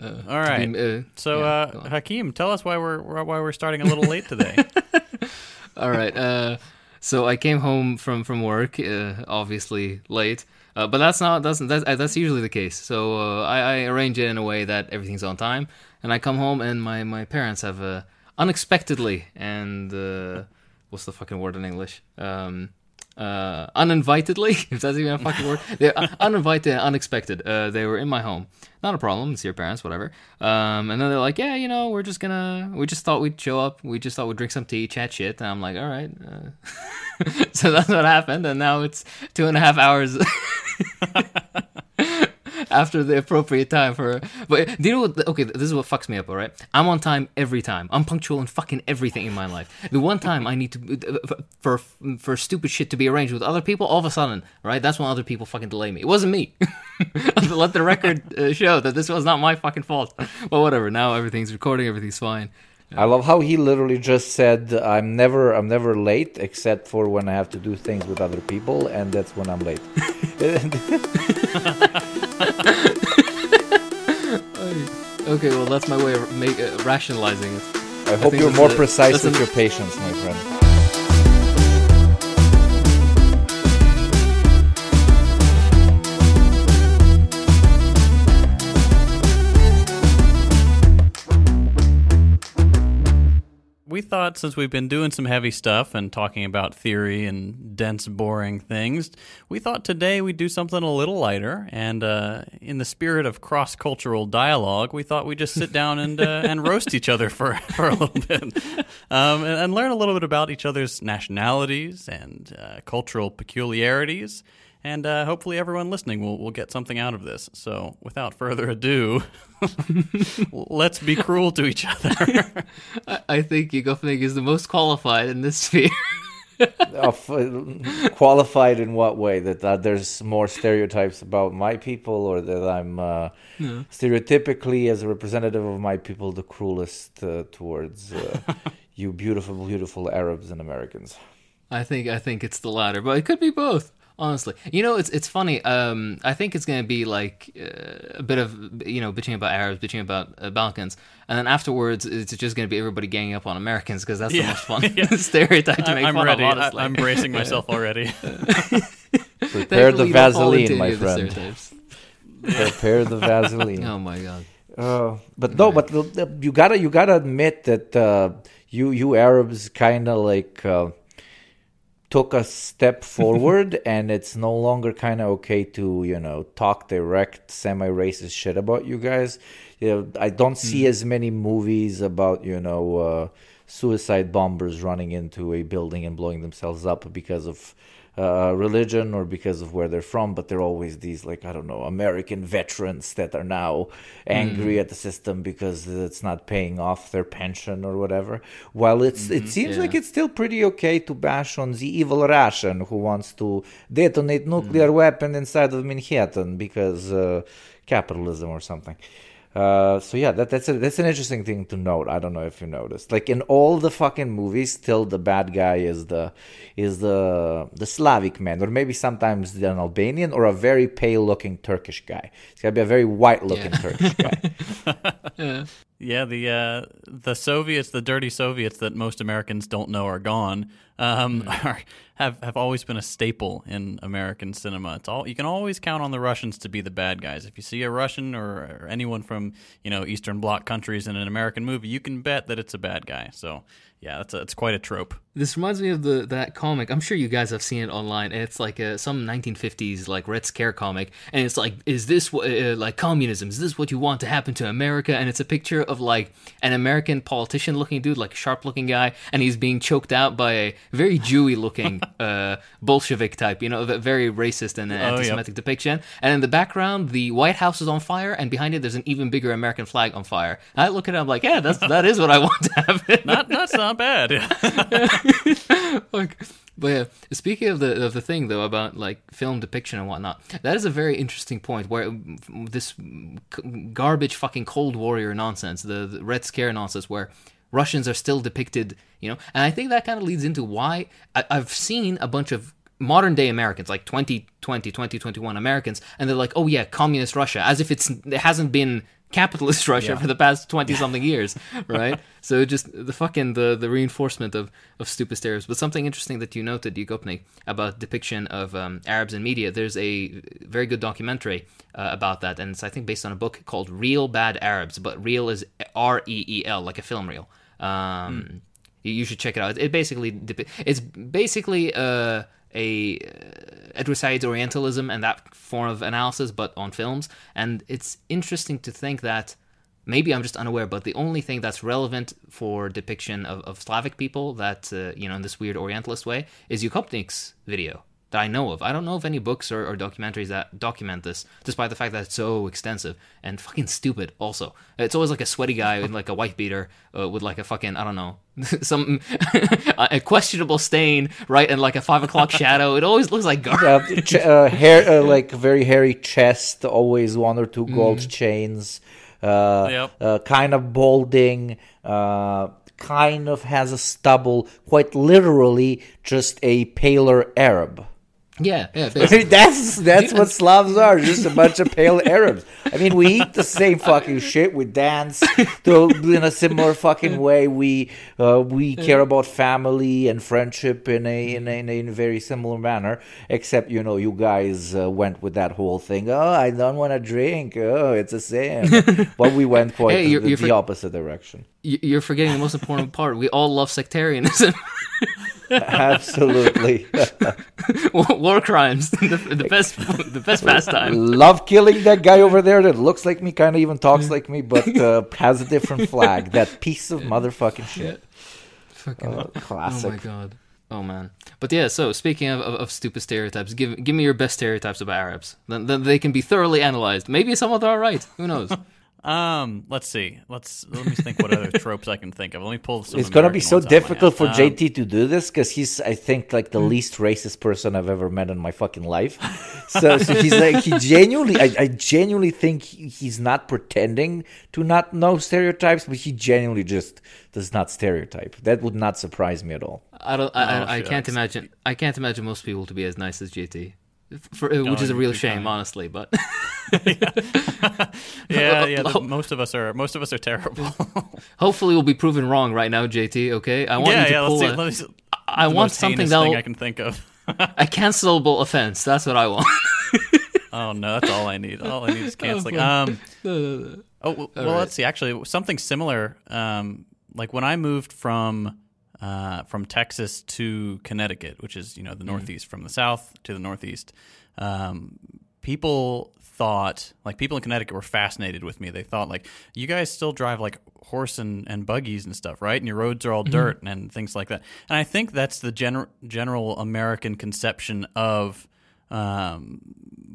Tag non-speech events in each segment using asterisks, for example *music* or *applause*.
Uh, All right. be- uh, So, yeah, uh. Hakeem, tell us why we're why we're starting a little late today. *laughs* *laughs* All right. Uh, so I came home from from work, uh, obviously late. Uh, but that's not that's that's, uh, that's usually the case. So uh, I, I arrange it in a way that everything's on time, and I come home and my my parents have uh, unexpectedly and uh, what's the fucking word in English? Um, uh, uninvitedly, *laughs* if that's even a fucking word. They're uninvited and unexpected. Uh, they were in my home. Not a problem. It's your parents, whatever. Um, and then they're like, yeah, you know, we're just gonna, we just thought we'd show up. We just thought we'd drink some tea, chat shit. And I'm like, all right. Uh, *laughs* so that's what happened. And now it's two and a half hours *laughs* after the appropriate time for. But do you know what? Okay, this is what fucks me up. All right, I'm on time every time. I'm punctual in fucking everything in my life. The one time I need to for for stupid shit to be arranged with other people, all of a sudden, right? That's when other people fucking delay me. It wasn't me. *laughs* Let the record uh, show that this was not my fucking fault. But whatever. Now everything's recording. Everything's fine. I love how he literally just said, "I'm never, I'm never late, except for when I have to do things with other people, and that's when I'm late." *laughs* Okay, well that's my way of make, uh, rationalizing it. I hope think you're more precise with an- your patience, my friend. We thought since we've been doing some heavy stuff and talking about theory and dense, boring things, we thought today we'd do something a little lighter. And uh, in the spirit of cross cultural dialogue, we thought we'd just sit down and uh, and roast each other for, *laughs* for a little bit um, and, and learn a little bit about each other's nationalities and uh, cultural peculiarities. And uh, hopefully, everyone listening will, will get something out of this. So, without further ado, *laughs* *laughs* let's be cruel to each other. *laughs* I, I think Yugopnik is the most qualified in this sphere. Of, uh, qualified in what way? That, that there's more stereotypes about my people, or that I'm uh, stereotypically, as a representative of my people, the cruelest uh, towards uh, you beautiful, beautiful Arabs and Americans. I think I think it's the latter, but it could be both. Honestly, you know, it's it's funny. Um, I think it's gonna be like uh, a bit of you know bitching about Arabs, bitching about uh, Balkans, and then afterwards it's just gonna be everybody ganging up on Americans because that's the most fun *laughs* *laughs* Yeah. stereotype to make I'm fun ready. of. Honestly, I'm bracing myself already. *laughs* Prepare the Thankfully, you don't fall into Vaseline, my of the friend. Prepare the Vaseline. Oh my god. Uh, but no, but the, the, you gotta you gotta admit that uh, you you Arabs kind of like uh, took a step *laughs* forward, and it's no longer kind of okay to you know talk direct semi-racist shit about you guys. You know, I don't see as many movies about you know uh, suicide bombers running into a building and blowing themselves up because of uh, religion or because of where they're from, but they're always these like I don't know American veterans that are now angry at the system because it's not paying off their pension or whatever. While it's it seems yeah. like it's still pretty okay to bash on the evil Russian who wants to detonate nuclear weapon inside of Manhattan because uh, capitalism or something. Uh, so yeah, that, that's a, that's an interesting thing to note. I don't know if you noticed. Like in all the fucking movies, still the bad guy is the is the the Slavic man, or maybe sometimes an Albanian or a very pale looking Turkish guy. It's gotta be a very white looking Yeah. Turkish guy. *laughs* Yeah. yeah, the uh, the Soviets, the dirty Soviets that most Americans don't know are gone, um, *laughs* are, have have always been a staple in American cinema. It's all you can always count on the Russians to be the bad guys. If you see a Russian or, or anyone from you know Eastern Bloc countries in an American movie, you can bet that it's a bad guy. So yeah, that's a, it's quite a trope. This reminds me of the that comic. I'm sure you guys have seen it online. It's like a, some 1950s like Red Scare comic, and it's like, is this what uh, like communism? Is this what you want to happen to America? And it's a picture of like an American politician-looking dude, like a sharp-looking guy, and he's being choked out by a very Jewy-looking *laughs* uh, Bolshevik type, you know, a very racist and Oh, anti-Semitic depiction. And in the background, the White House is on fire, and behind it, there's an even bigger American flag on fire. And I look at it, I'm like, yeah, that's that is what I want to happen. Not that's not bad. *laughs* *laughs* *laughs* like, but yeah, speaking of the of the thing though about like film depiction and whatnot, that is a very interesting point where mm, this garbage fucking Cold Warrior nonsense, the, the Red Scare nonsense, where Russians are still depicted, you know, and I think that kind of leads into why I, I've seen a bunch of modern day Americans, like 2020, 2021 Americans, and they're like, oh yeah, communist Russia, as if it's it hasn't been capitalist *laughs* Russia Yeah. for the past twenty something years, *laughs* right? so just the fucking the the reinforcement of of stupid stereotypes. But something interesting that you noted, Yugopnik, about depiction of um, Arabs in media. There's a very good documentary uh, about that, and it's I think based on a book called Reel Bad Arabs. But real is R E E L, like a film reel. Um, you, you should check it out. It basically it's basically uh, a uh, Orientalism and that form of analysis, but on films. And it's interesting to think that maybe I'm just unaware, but the only thing that's relevant for depiction of, of Slavic people that uh, you know in this weird Orientalist way is Yugopnik's video that I know of. I don't know of any books or, or documentaries that document this, despite the fact that it's so extensive and fucking stupid. Also, it's always like a sweaty guy in like a white beater uh, with like a fucking I don't know *laughs* some *laughs* a questionable stain, right, and like a five o'clock shadow. It always looks like garbage. uh, ch- uh, hair, uh, like very hairy chest, always one or two gold chains, uh, Yep. uh, kind of balding, uh, kind of has a stubble, quite literally just a paler Arab. Yeah, yeah. *laughs* I mean, that's that's what Slavs are, just a bunch of pale Arabs. I mean, we eat the same fucking shit. We dance to, in a similar fucking way. We uh, we care about family and friendship in a, in a in a in a very similar manner. Except you know, you guys uh, went with that whole thing. Oh, I don't want to drink. Oh, it's the same. *laughs* but we went quite Hey, the, the for- opposite direction. You- You're forgetting the most important *laughs* part. We all love sectarianism, *laughs* Absolutely. *laughs* war crimes, the, the best, the best pastime. Love killing that guy over there that looks like me, kind of even talks like me, but uh, has a different flag. That piece of motherfucking shit. Fucking Uh, Oh my god. Oh man. But yeah, so speaking of, of, of stupid stereotypes, give give me your best stereotypes about Arabs. Then, then they can be thoroughly analyzed. Maybe some of them are right. Who knows? Um, let's see. Let's let me think what other *laughs* tropes I can think of. Let me pull some. It's gonna be so ones out of my difficult for. Um, JT to do this because he's, I think, like the least racist person I've ever met in my fucking life. *laughs* So, so he's like, he genuinely, I, I genuinely think he, he's not pretending to not know stereotypes, but he genuinely just does not stereotype. That would not surprise me at all. I don't. I, Oh, I, I can't imagine. I can't imagine most people to be as nice as JT. For, uh, which is a real shame, honestly. But *laughs* yeah, yeah. the- *laughs* most of us are most of us are terrible. *laughs* hopefully, we'll be proven wrong right now, JT. Okay, I want yeah, you to yeah. pull. Let's see. Let's. I want something that I can think of. a cancelable offense. That's what I want. Oh no, that's all I need. All I need is canceling. Um, oh well, well right. let's see. Actually, something similar. Um, like when I moved from uh, from Texas to Connecticut, which is you know the northeast from the south to the northeast, um, people thought like people in Connecticut were fascinated with me. They thought like you guys still drive like horse and, and buggies and stuff, right? And your roads are all dirt and things like that. And I think that's the general general American conception of um,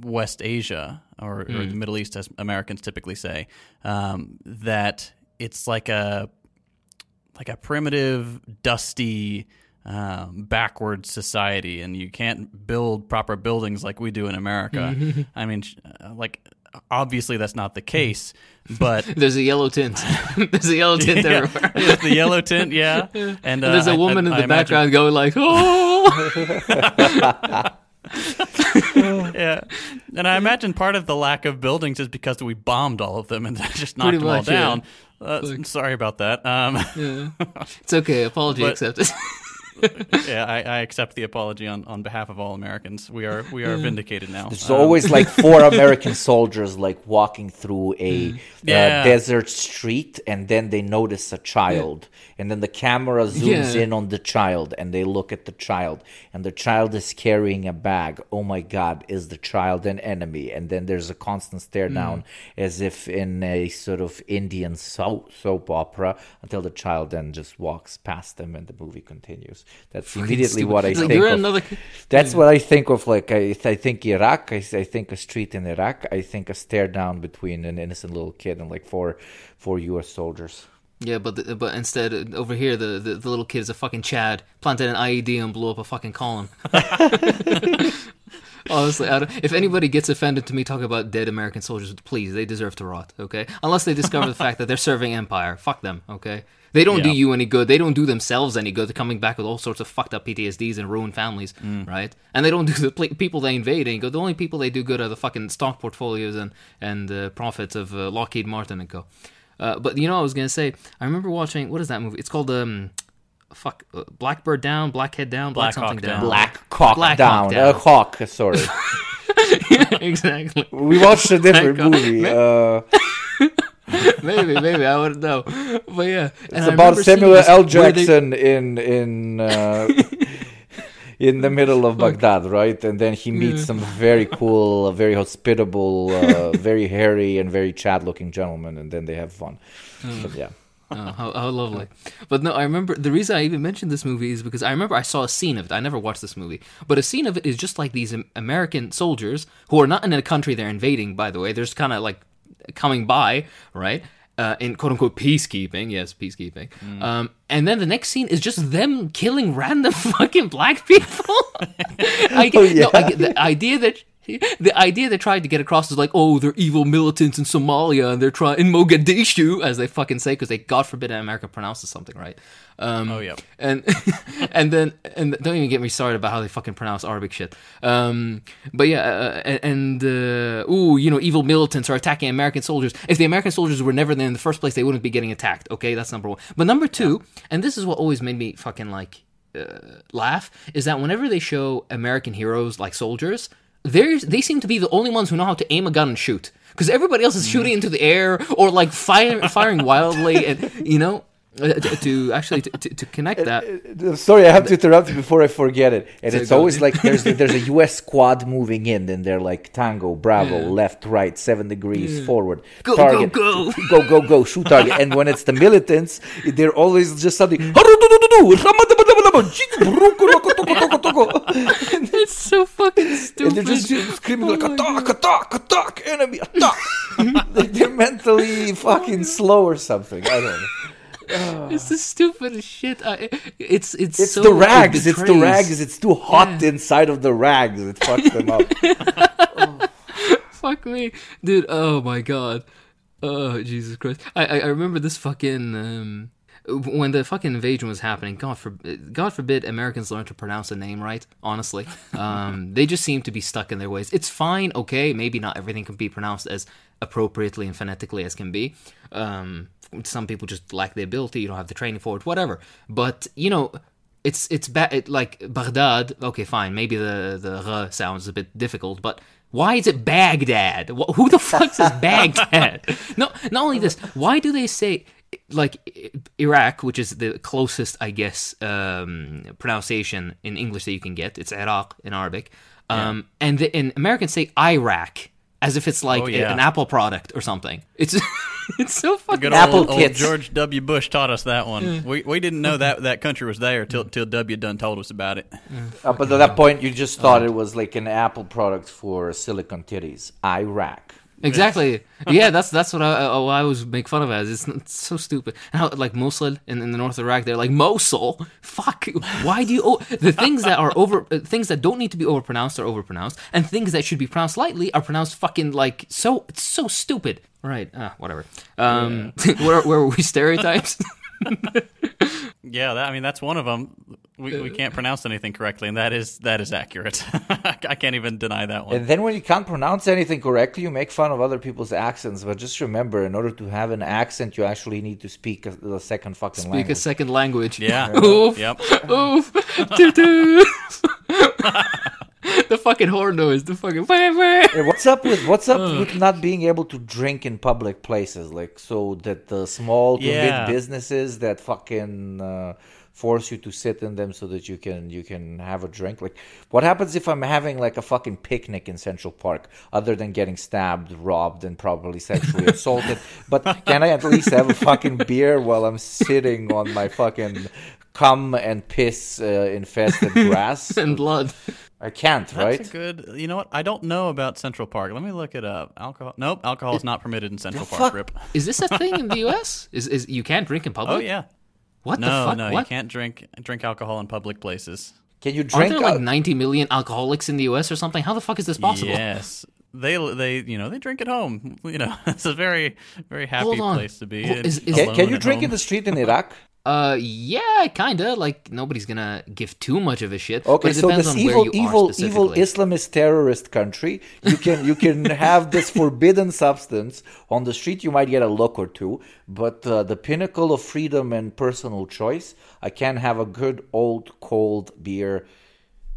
West Asia or, or the Middle East, as Americans typically say, um, that it's like a like a primitive, dusty, um, backward society, and you can't build proper buildings like we do in America. I mean, uh, like obviously that's not the case, *laughs* but There's a yellow tint. *laughs* There's a yellow tint yeah, everywhere. *laughs* there's the yellow tint, yeah, and, uh, And there's a woman I- in I the imagine- background going like, "Oh." yeah. And I imagine part of the lack of buildings is because we bombed all of them and just knocked Pretty them all down. yeah. Uh, sorry about that. Um, *laughs* it's okay. Apology But- accepted. *laughs* *laughs* yeah, I, I accept the apology on, on behalf of all Americans. We are we are vindicated now. There's Um, always like four American *laughs* soldiers like walking through a uh, desert street, and then they notice a child, and then the camera zooms Yeah. in on the child, and they look at the child, and the child is carrying a bag. Oh my God, is the child an enemy? And then there's a constant stare down, as if in a sort of Indian soap soap opera, until the child then just walks past them, and the movie continues. That's immediately Stupid. what I like, think. of. another. That's what I think of. Like I, I think Iraq. I, I think a street in Iraq. I think a stare down between an innocent little kid and like four, four U.S. soldiers. Yeah, but the, but instead uh, over here the, the the little kid is a fucking Chad planted an IED and blew up a fucking column. *laughs* Honestly, I don't, if anybody gets offended to me talking about dead American soldiers, please, they deserve to rot. Okay, unless they discover the fact that they're serving empire, fuck them. Okay, they don't do you any good. They don't do themselves any good. They're coming back with all sorts of fucked up PTSDs and ruined families, right? And they don't do the pl- people they invade any good. The only people they do good are the fucking stock portfolios and and uh, profits of uh, Lockheed Martin and co. Uh, but you know, what I was gonna say, I remember watching what is that movie? It's called um, fuck, uh, Blackbird Down, Blackhead Down, Black, Black Hawk something down. Down. Black cock Black down. Hawk down. Uh, hawk, *laughs* sorry. *laughs* exactly. we watched a different movie. Uh, *laughs* *laughs* maybe, maybe I wouldn't know. But yeah, it's about Samuel L. where they- Jackson in in uh, *laughs* in the middle of Baghdad, right? And then he meets some very cool, very hospitable, uh, *laughs* very hairy and very Chad-looking gentlemen, and then they have fun. But yeah. Oh, how, how lovely. But no, I remember the reason I even mentioned this movie is because I remember I saw a scene of it. I never watched this movie, but a scene of it is just like these American soldiers who are not in a country they're invading, by the way. They're just kind of like coming by, right? Uh, in quote unquote peacekeeping, yes, peacekeeping. Um, and then the next scene is just them killing random *laughs* fucking black people. *laughs* I, get, no, I get the idea that *laughs* the idea they tried to get across is like, oh, they're evil militants in Somalia and they're trying in Mogadishu, as they fucking say, because they God forbid an American pronounces something right. Um, Oh, yep. and *laughs* and then and don't even get me started about how they fucking pronounce Arabic shit. Um, but yeah, uh, and uh, ooh, you know, evil militants are attacking American soldiers. If the American soldiers were never there in the first place, they wouldn't be getting attacked. Okay, that's number one. But number two, and this is what always made me fucking like uh, laugh, is that whenever they show American heroes like soldiers, they they seem to be the only ones who know how to aim a gun and shoot. Because everybody else is shooting mm. into the air or like fire, firing wildly, and you know. Uh, to, to actually to, to, connect that Uh, Sorry, I have to interrupt you before I forget it. And So it's always like there's *laughs* there's a U.S. squad moving in, and they're like Tango, Bravo, Yeah. left, right, seven degrees forward, Go, target, go, go, go, go, shoot target. And when it's the militants, they're always just something. and it's so fucking stupid And they're just screaming like Oh my attack, attack, attack, enemy, attack. *laughs* like they're mentally fucking slow or something. I don't know. It's the stupidest shit. I, it's it's It's so, the rags. It's the rags. It's too hot inside of the rags. It fucks them up. *laughs* Fuck me, dude. Oh my god. Oh Jesus Christ. I I, I remember this fucking um, when the fucking invasion was happening. God forbid, God forbid Americans learn to pronounce a name right. Honestly, um, *laughs* they just seem to be stuck in their ways. It's fine, okay. Maybe not everything can be pronounced as appropriately and phonetically as can be. Um, some people just lack the ability. You don't have the training for it. Whatever. But you know it's it's ba- it, like Baghdad. Okay, fine. Maybe the the r sounds a bit difficult, but why is it Baghdad? Wh- Who the fuck says *laughs* Baghdad? no, not only this. Why do they say like Iraq, which is the closest, I guess, um, pronunciation in English that you can get? It's Iraq in Arabic, um, and the, and Americans say Iraq as if it's like Oh, a- an Apple product or something. It's *laughs* it's so fucking Good Apple old, old tits. George W. Bush taught us that one. We we didn't know that that country was there till till W done told us about it. Up until uh, that point, you just thought it was like an Apple product for silicon titties. Iraq. *laughs* Exactly. Yeah, that's that's what I, I, I always make fun of as. It's, it's so stupid. And how like Mosul in, in the north of Iraq, they're like Mosul. Fuck. Why do you? Oh, the things that are over, uh, things that don't need to be overpronounced are overpronounced, and things that should be pronounced lightly are pronounced fucking like so. It's so stupid. Right. Ah, whatever. Um, *laughs* where where were we? Stereotypes. *laughs* Yeah, that, I mean that's one of them. We, we can't pronounce anything correctly, and that is that is accurate. *laughs* I can't even deny that one. And then when you can't pronounce anything correctly, you make fun of other people's accents. But just remember, in order to have an accent, you actually need to speak a, a second fucking Speak language. a second language. yeah. *laughs* Oof. Yep. Oof. *laughs* Doo doo. the fucking horn noise. The fucking. Hey, what's up with what's up with not being able to drink in public places? Like so that the small to Yeah. mid businesses that fucking uh, force you to sit in them so that you can you can have a drink. Like what happens if I'm having like a fucking picnic in Central Park, other than getting stabbed, robbed, and probably sexually *laughs* assaulted? But can I at least have a fucking beer while I'm sitting on my fucking cum and piss uh, infested *laughs* grass. and blood. I can't, right? That's good. You know what? I don't know about Central Park. Let me look it up. Alcohol? Nope. Alcohol is not permitted in Central Park. fuck? Rip. Is this a thing in the *laughs* U.S.? Is is you can't drink in public? Oh yeah. What the No, fuck? no, what? you can't drink drink alcohol in public places. Can you drink? Aren't drink? there like 90 million alcoholics in the U.S. or something? How the fuck is this possible? Yes. They they you know they drink at home. *laughs* You know it's a very very happy place to be. Hold- is- is- can, can you drink home. in the street in Iraq? *laughs* Uh, yeah, kinda. Like nobody's gonna give too much of a shit. Okay, but it so this on evil, evil, evil. Islamist terrorist country, you can you can *laughs* have this forbidden substance on the street. You might get a look or two, but uh, the pinnacle of freedom and personal choice, I can have a good old cold beer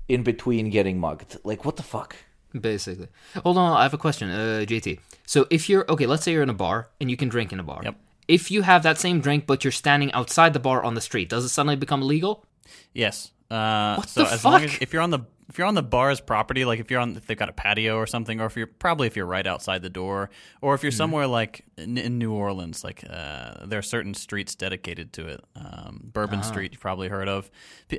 in between getting mugged. Like what the fuck? Basically. Hold on, I have a question, uh, JT. So if you're okay, let's say you're in a bar and you can drink in a bar. Yep. If you have that same drink but you're standing outside the bar on the street, does it suddenly become illegal? Yes. Uh, What so the as long as fuck? if you're on the if you're on the bar's property, like if you're on if they've got a patio or something, or if you're probably if you're right outside the door, or if you're Mm-hmm. somewhere like in, in New Orleans, like uh, there are certain streets dedicated to it. Um. Bourbon Street, you've probably heard of.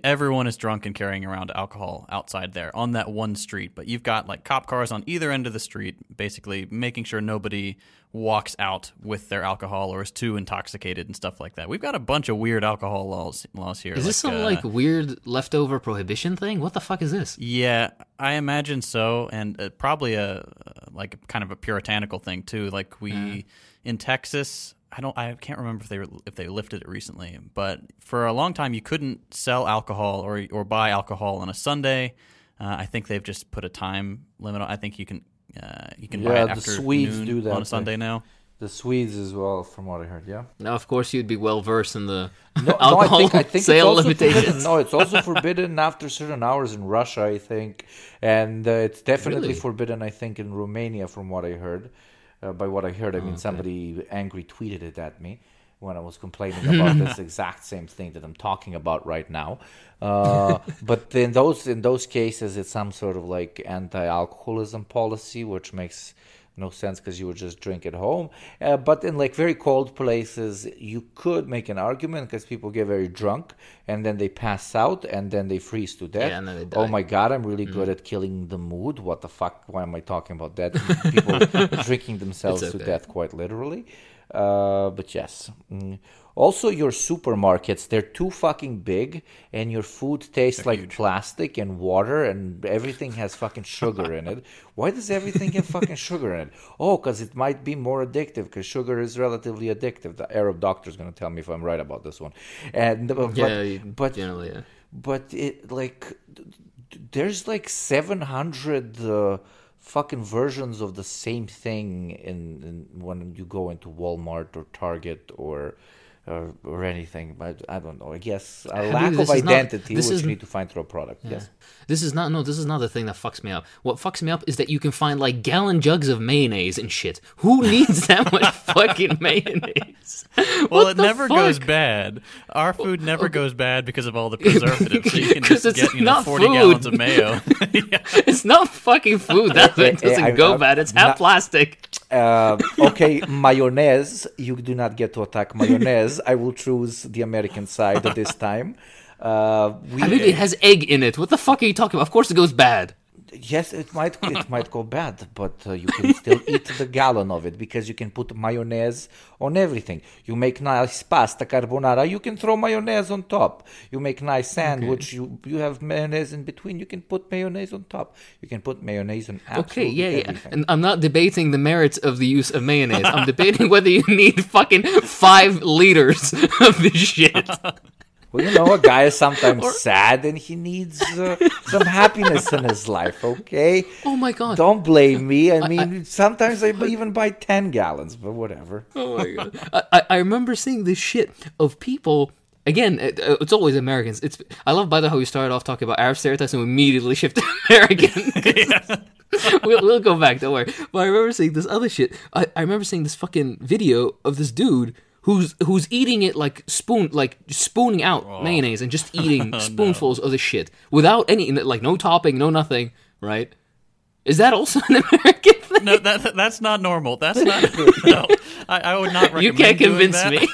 Everyone is drunk and carrying around alcohol outside there on that one street, but you've got like cop cars on either end of the street, basically making sure nobody walks out with their alcohol or is too intoxicated and stuff like that. We've got a bunch of weird alcohol laws laws here. Is this some uh, like weird leftover prohibition thing? What the fuck is this? Yeah, I imagine so, and uh, probably a uh, like kind of a puritanical thing too. Like we in Texas, I don't, I can't remember if they if they lifted it recently, but for a long time you couldn't sell alcohol or or buy alcohol on a Sunday. Uh, I think they've just put a time limit. on I think you can uh, you can buy Yeah, it the after Swedes noon do that, on a like- Sunday now. The Swedes as well, from what I heard. Yeah. Now, of course, you'd be well versed in the No, alcohol no, I think, I think sale it's also forbidden. limitations. No, it's also forbidden after certain hours in Russia, I think, and uh, it's definitely Really? forbidden, I think, in Romania, from what I heard. Uh, by what I heard, I mean somebody angry tweeted it at me when I was complaining *laughs* about this exact same thing that I'm talking about right now. Uh, *laughs* but in those in those cases, it's some sort of like anti-alcoholism policy, which makes no sense because you would just drink at home. Uh, but in like very cold places, you could make an argument because people get very drunk and then they pass out and then they freeze to death. Yeah, and then they Oh my god, I'm really good at killing the mood. What the fuck? Why am I talking about that? People *laughs* drinking themselves It's to death quite literally. Uh, but yes. Mm. Also, your supermarkets, they're too fucking big and your food tastes like plastic and water and everything has fucking sugar in it. Why does everything have fucking sugar in it? Oh, because it might be more addictive because sugar is relatively addictive. The Arab doctor's going to tell me if I'm right about this one. And, but, yeah, but generally, yeah. but it like there's like 700 uh, fucking versions of the same thing in, in when you go into Walmart or Target or or, or anything but I don't know I guess a lack of this is not- identity this which is- you need to find through a product yes This is not no. This is not the thing that fucks me up. What fucks me up is that you can find like gallon jugs of mayonnaise and shit. Who *laughs* needs that much fucking mayonnaise? Well, What it the never goes bad. Our food never goes bad because of all the *laughs* preservatives. So you can *laughs* 'Cause just it's get you know not forty food. gallons of mayo. Yeah. It's not fucking food. That thing doesn't I- go I- bad. It's half not- plastic. Uh, okay mayonnaise you do not get to attack mayonnaise I will choose the American side this time uh, we, I mean, it has egg in it. What the fuck are you talking about? Of course, it goes bad. Yes, it might it might go bad, but uh, you can still eat the gallon of it because you can put mayonnaise on everything. You make nice pasta carbonara, you can throw mayonnaise on top. You make nice sandwich, you you have mayonnaise in between, you can put mayonnaise on top. You can put mayonnaise on Okay, yeah, yeah. everything. And I'm not debating the merits of the use of mayonnaise. I'm debating *laughs* whether you need fucking five liters of this shit. *laughs* Well, you know, a guy is sometimes *laughs* sad and he needs uh, some happiness in his life. Okay, Oh my god. don't blame me. I mean, sometimes I even buy ten gallons, but whatever. Oh my god! I, I- I remember seeing this shit of people. Again, it, uh, it's always Americans. It's I love by the way how we started off talking about Arab stereotypes and we immediately shift to American. we'll, we'll go back. Don't worry. But I remember seeing this other shit. I, I remember seeing this fucking video of this dude who's who's eating it like spoon like spooning out mayonnaise and just *laughs* eating spoonfuls of the shit without any like no topping, no nothing. Right? Is that also an *laughs* American thing? no, that that's not normal. That's not. *laughs* No, I, I would not recommend. you can't convince me.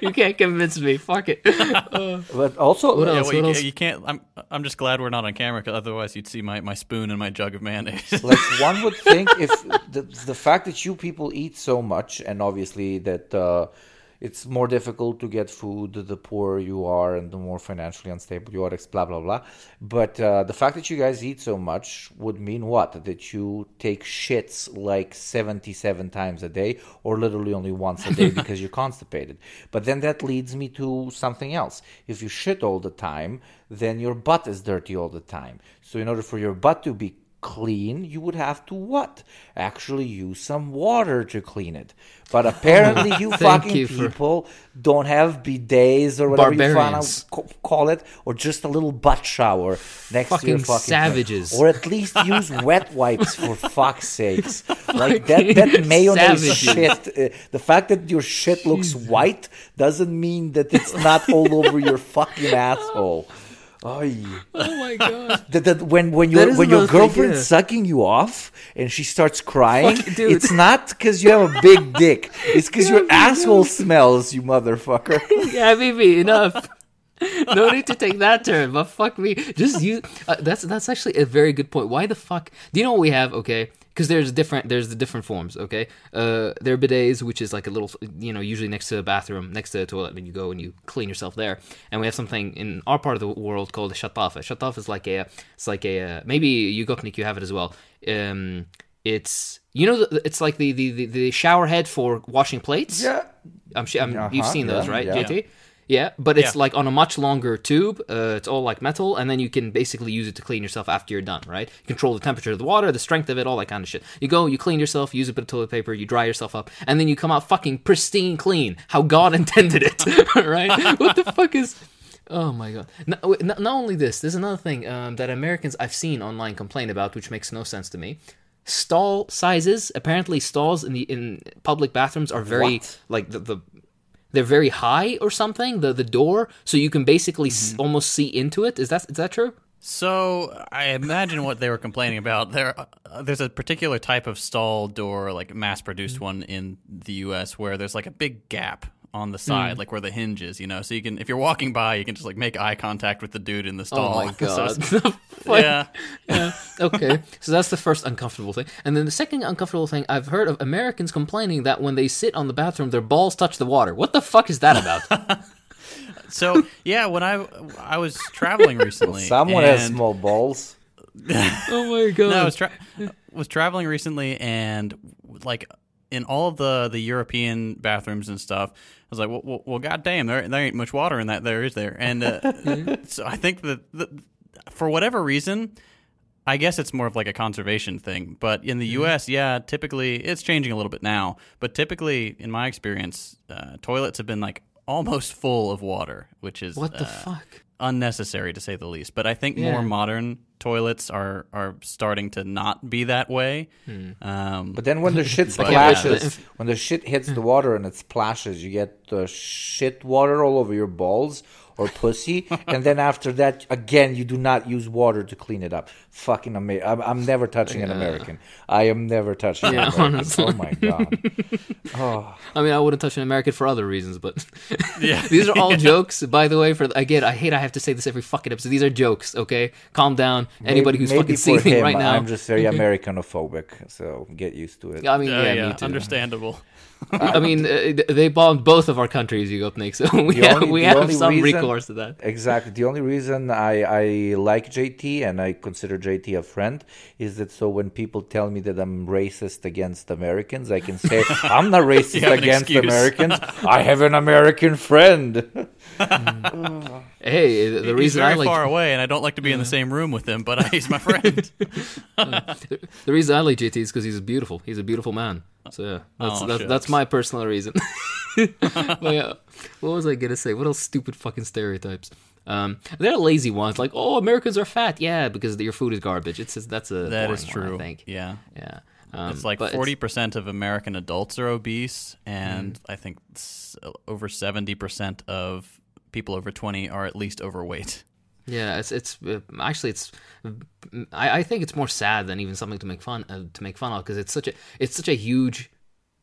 You can't convince me. Fuck it. *laughs* But also, What Yeah, else? well, you, else? you can't. I'm. I'm just glad we're not on camera, 'cause otherwise you'd see my, my spoon and my jug of mayonnaise. like one *laughs* would think if the the fact that you people eat so much and obviously that uh, it's more difficult to get food the poorer you are and the more financially unstable you are blah blah blah. But uh, the fact that you guys eat so much would mean what? That you take shits like 77 times a day or literally only once a day *laughs* because you're constipated. But then that leads me to something else. If you shit all the time then your butt is dirty all the time. So in order for your butt to be clean, you would have to what? Actually use some water to clean it. But apparently *laughs* you fucking you people don't have bidets or whatever you wanna call it, or just a little butt shower next to your Fucking fucking savages. Or at least use *laughs* wet wipes for fuck's sakes. Like that, that mayonnaise Savages. shit. Uh, the fact that your shit looks white doesn't mean that it's not all over your fucking asshole. Oh my god. That, that when when your when your thing, girlfriend's yeah. sucking you off and she starts crying, Fuck, dude. it's not because you have a big dick. It's because your *laughs* asshole smells, you motherfucker. *laughs* yeah, maybe enough. *laughs* no need to take that turn, but fuck me. Just you. Uh, that's that's actually a very good point. Why the fuck? Do you know what we have? Okay, because there's different. There's the different forms. Okay, uh, there are bidets, which is like a little, you know, usually next to a bathroom, next to a toilet, and you go and you clean yourself there. And we have something in our part of the world called a shataf. A shataf is like a, it's like a, uh, maybe you Gopnik, you have it as well. Um, it's you know, it's like the the the, the shower head for washing plates. yeah. I'm sure I'm, you've Uh-huh, seen those, yeah, right, yeah. JT? Yeah, but it's Yeah. like on a much longer tube. Uh, it's all like metal, and then you can basically use it to clean yourself after you're done, right? You Control the temperature of the water, the strength of it, all that kind of shit. You go, you clean yourself, use a bit of toilet paper, you dry yourself up, and then you come out fucking pristine clean, how God *laughs* intended it, *laughs* right? *laughs* What the fuck is? Oh my god! Not, not, only this, there's another thing um, that Americans I've seen online complain about, which makes no sense to me. Stall sizes. Apparently, stalls in the in public bathrooms are very What? like the, the they're very high or something. The the door, so you can basically s- almost see into it. Is that is that true? So I imagine what they were complaining about. There, uh, there's a particular type of stall door, like mass-produced one in the U.S., where there's like a big gap on the side, mm. like where the hinge is. You know, so you can, if you're walking by, you can just like make eye contact with the dude in the oh stall. Oh my *laughs* So god! *laughs* *laughs* it's- The yeah, yeah. Okay. So that's the first uncomfortable thing. And then the second uncomfortable thing, I've heard of Americans complaining that when they sit on the bathroom, their balls touch the water. What the fuck is that about? So yeah, when I I was traveling recently, Someone has small balls. oh my god! No, I was tra- was traveling recently, and like in all of the the European bathrooms and stuff, I was like, well, well, well goddamn, there there ain't much water in that. There is there, and uh, *laughs* so I think that the, for whatever reason. I guess it's more of like a conservation thing, but in the U.S., yeah, typically it's changing a little bit now. But typically, in my experience, uh, toilets have been like almost full of water, which is what the uh, fuck? Unnecessary to say the least. But I think Yeah. more modern toilets are are starting to not be that way. Um, But then when the *laughs* shit But yeah, splashes, *laughs* when the shit hits the water and it splashes, you get the shit water all over your balls or pussy, and then after that, again, you do not use water to clean it up. Fucking amazing! I'm, I'm never touching an American. I am never touching. Yeah, an American. honestly. Oh my god! Oh, *laughs* I mean, I wouldn't touch an American for other reasons, but *laughs* Yeah. *laughs* these are all jokes. By the way, for again, I hate I have to say this every fucking episode. These are jokes. Okay, calm down. Anybody who's fucking for seething him, right now. I'm just very Americanophobic, so get used to it. I mean, yeah, yeah, me too. understandable. I mean, uh, they bombed both of our countries, you got Nick. So *laughs* we The have, only- we have some reason- recourse to that. Exactly. The only reason I, I like JT and I consider JT a friend is that so when people tell me that I'm racist against Americans, I can say *laughs* I'm not racist against. Americans. *laughs* I have an American friend. Hey, the, He's reason very I like far away, and I don't like to be in the same room with him, but he's my friend. *laughs* the reason I like JT is because he's beautiful. He's a beautiful man. So yeah, that's Oh, that's, that's my personal reason. *laughs* *laughs* but yeah, what was I gonna say? What else stupid fucking stereotypes? Um, there are lazy ones like, oh, Americans are fat. Yeah, because your food is garbage. It's just, that's a that is is one, true. I think. Yeah. Yeah, um, It's like forty percent of American adults are obese, and Mm. I think over seventy percent of people over twenty are at least overweight. Yeah, it's it's uh, actually it's I, I think it's more sad than even something to make fun uh, to make fun of because it's such a it's such a huge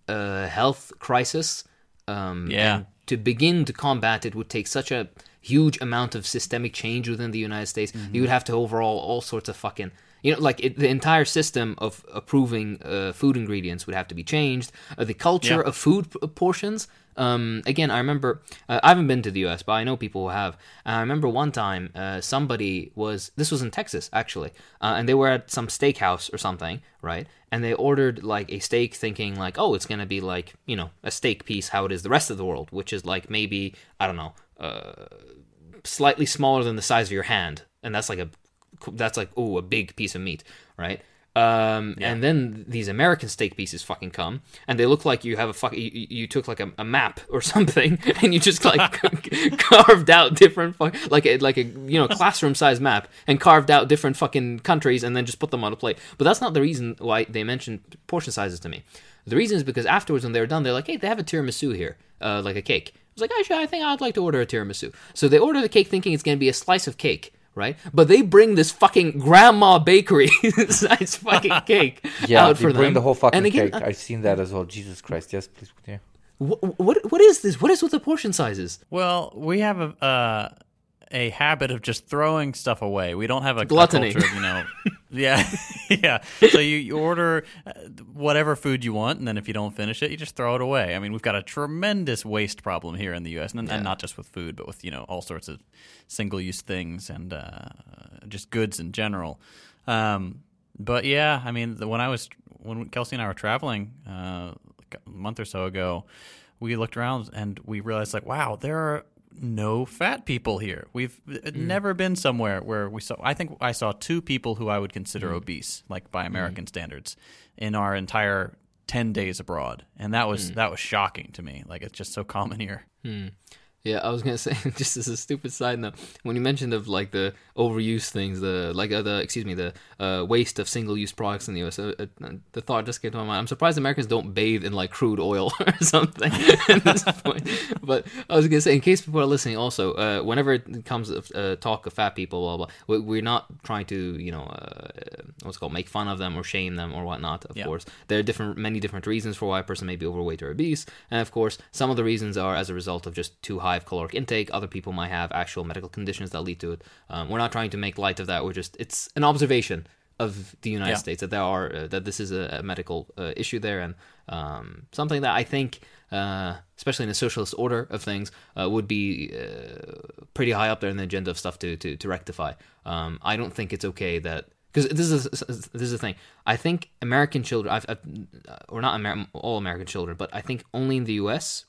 uh, health crisis. Um, Yeah. to begin to combat it would take such a huge amount of systemic change within the United States. You would have to overhaul all sorts of fucking you know, like it, the entire system of approving uh, food ingredients would have to be changed. Uh, the culture Yeah. of food p- portions. Um, again, I remember uh, I haven't been to the U.S., but I know people who have. And I remember one time uh, somebody was this was in Texas actually, uh, and they were at some steakhouse or something, right? And they ordered like a steak, thinking like, oh, it's gonna be like you know a steak piece, how it is the rest of the world, which is like maybe I don't know, uh, slightly smaller than the size of your hand, and that's like a that's like oh a big piece of meat, right? Um, and then these American steak pieces fucking come, and they look like you have a fuck. You, you you took like a, a map *laughs* or something, and you just like *laughs* *laughs* carved out different fuck like a, like a you know classroom size map, and carved out different fucking countries, and then just put them on a plate. But that's not the reason why they mentioned portion sizes to me. The reason is because afterwards, when they were done, they're like, hey, they have a tiramisu here, uh, like a cake. I was like, actually, I think I'd like to order a tiramisu. So they order the cake thinking it's going to be a slice of cake, right? But they bring this fucking grandma bakery *laughs* size *laughs* Yeah, fucking cake out they for bring the whole fucking and again, cake. I've seen that as well. Jesus Christ. Yes, please. Yeah. wh- what what is this? What is with the portion sizes? Well, we have a uh, a habit of just throwing stuff away. We don't have a, a Gluttony. culture of, you know. *laughs* yeah, *laughs* yeah. So you, you order uh, whatever food you want, and then if you don't finish it, you just throw it away. I mean, we've got a tremendous waste problem here in the U.S., and, and not just with food, but with you know all sorts of single-use things and uh, just goods in general. Um, but yeah, I mean, the, when I was when Kelsey and I were traveling uh, like a month or so ago, we looked around and we realized like, wow, there are no fat people here. We've uh, mm. never been somewhere where we saw. I think I saw two people who I would consider mm. obese, like by mm. American standards, in our entire ten days abroad, and that was that was shocking to me. Like it's just so common here. Hmm. Yeah, I was gonna *laughs* say just as a stupid side note, when you mentioned of like the overuse things, the like uh, the excuse me, the uh, waste of single-use products in the U.S. Uh, uh, the thought just came to my mind. I'm surprised Americans don't bathe in like crude oil *laughs* or something at this point. *laughs* But I was gonna say, in case people are listening, also, uh, whenever it comes to uh, talk of fat people, blah blah, we- we're not trying to you know uh, what's it called make fun of them or shame them or whatnot. Of Yeah. course, there are different many different reasons for why a person may be overweight or obese, and of course, some of the reasons are as a result of just too high of caloric intake. Other people might have actual medical conditions that lead to it. Um, we're not trying to make light of that. We're just it's an observation of the United Yeah. States that there are uh, that this is a, a medical uh, issue there and um, something that I think. Uh, especially in the socialist order of things, uh, would be uh, pretty high up there in the agenda of stuff to to, to rectify. Um, I don't think it's okay that because this is this is the thing. I think American children, I've, I've or not Amer- all American children, but I think only in the U.S.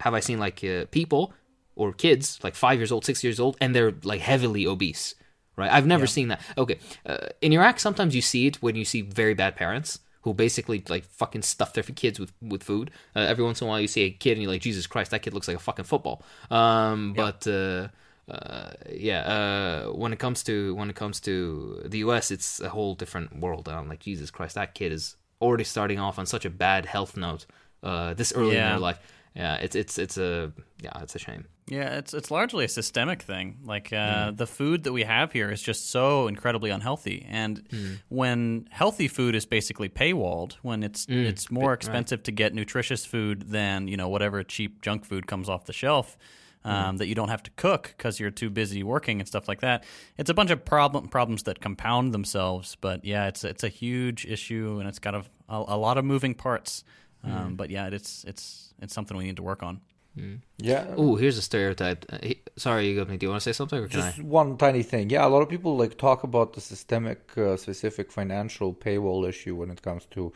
have I seen like uh, people or kids like five years old, six years old, and they're like heavily obese. Right? I've never seen that. Okay, uh, in Iraq, sometimes you see it when you see very bad parents who basically like fucking stuff their kids with with food. Uh, every once in a while, you see a kid and you're like, Jesus Christ, that kid looks like a fucking football. Um, But uh, uh, yeah, uh, when it comes to when it comes to the U.S., it's a whole different world. And I'm like, Jesus Christ, that kid is already starting off on such a bad health note uh, this early in Yeah. their life. Yeah, it's it's it's a yeah, it's a shame. Yeah, it's it's largely a systemic thing. Like uh, the food that we have here is just so incredibly unhealthy, and when healthy food is basically paywalled, when it's it's more expensive to get nutritious food than you know whatever cheap junk food comes off the shelf. Um, That you don't have to cook because you're too busy working and stuff like that. It's a bunch of problem problems that compound themselves. But yeah, it's it's a huge issue and it's got a, a, a lot of moving parts. Um, But yeah, it's it's it's something we need to work on. Yeah. Oh, here's a stereotype. Uh, he- sorry, you me. Do you want to say something, or can Just I? one tiny thing. Yeah, a lot of people like talk about the systemic, uh, specific financial paywall issue when it comes to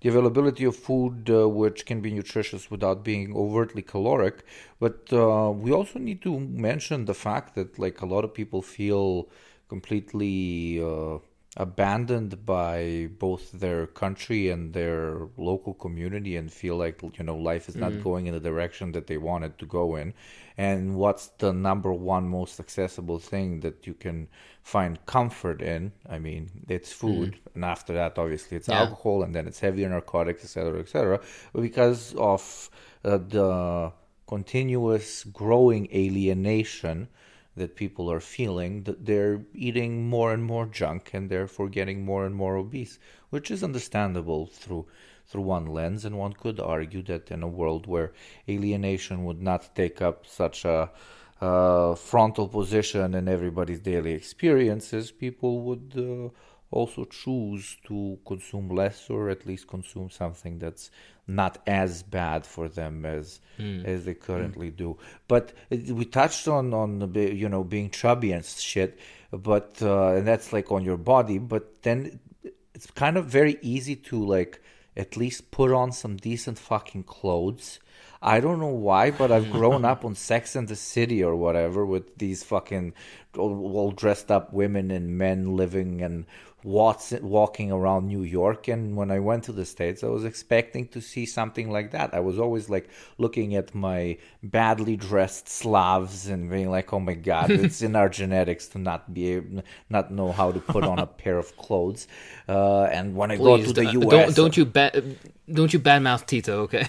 the availability of food, uh, which can be nutritious without being overtly caloric. But uh, we also need to mention the fact that like a lot of people feel completely uh, abandoned by both their country and their local community and feel like you know life is not going in the direction that they wanted to go in. And what's the number one most accessible thing that you can find comfort in? I mean it's food and after that obviously it's Yeah. alcohol and then it's heavier narcotics etc etc but because of uh, the continuous growing alienation that people are feeling that they're eating more and more junk and therefore getting more and more obese, which is understandable through through one lens, and one could argue that in a world where alienation would not take up such a uh, frontal position in everybody's daily experiences, people would uh, also choose to consume less or at least consume something that's not as bad for them as mm. as they currently mm. do. But we touched on on you know being chubby and shit, but uh, and that's like on your body. But then it's kind of very easy to like at least put on some decent fucking clothes. I don't know why, but I've grown *laughs* up on Sex and the City or whatever with these fucking all dressed up women and men living and walking around New York. And when I went to the States, I was expecting to see something like that. I was always like looking at my badly dressed Slavs and being like, oh my God, *laughs* it's in our genetics to not be able, not know how to put on a *laughs* pair of clothes. Uh, and when I Please, go to the US. Don't, don't you, ba- don't you badmouth Tito, okay?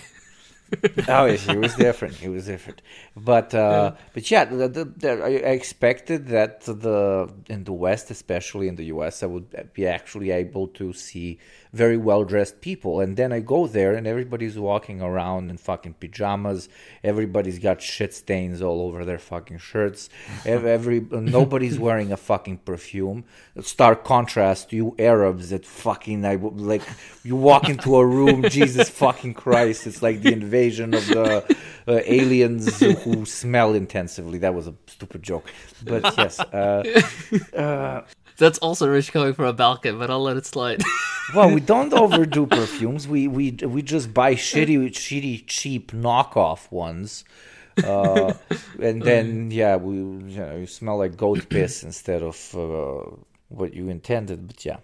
*laughs* oh, yes, he was different. It was different, but uh, yeah. but yeah, the, the, the, I expected that the in the West, especially in the U.S., I would be actually able to see very well dressed people. And then I go there and everybody's walking around in fucking pajamas. Everybody's got shit stains all over their fucking shirts. *laughs* Every nobody's wearing a fucking perfume. Stark contrast to you Arabs that fucking I like you walk into a room, *laughs* Jesus fucking Christ, it's like the invasion of the uh, aliens who smell intensively. That was a stupid joke, but yes. Uh, uh, that's also rich coming from a Balkan, but I'll let it slide. *laughs* well, we don't overdo perfumes. We we we just buy shitty, shitty, cheap knockoff ones. Uh, and then yeah, we you, know, you smell like goat piss instead of uh, what you intended. But yeah,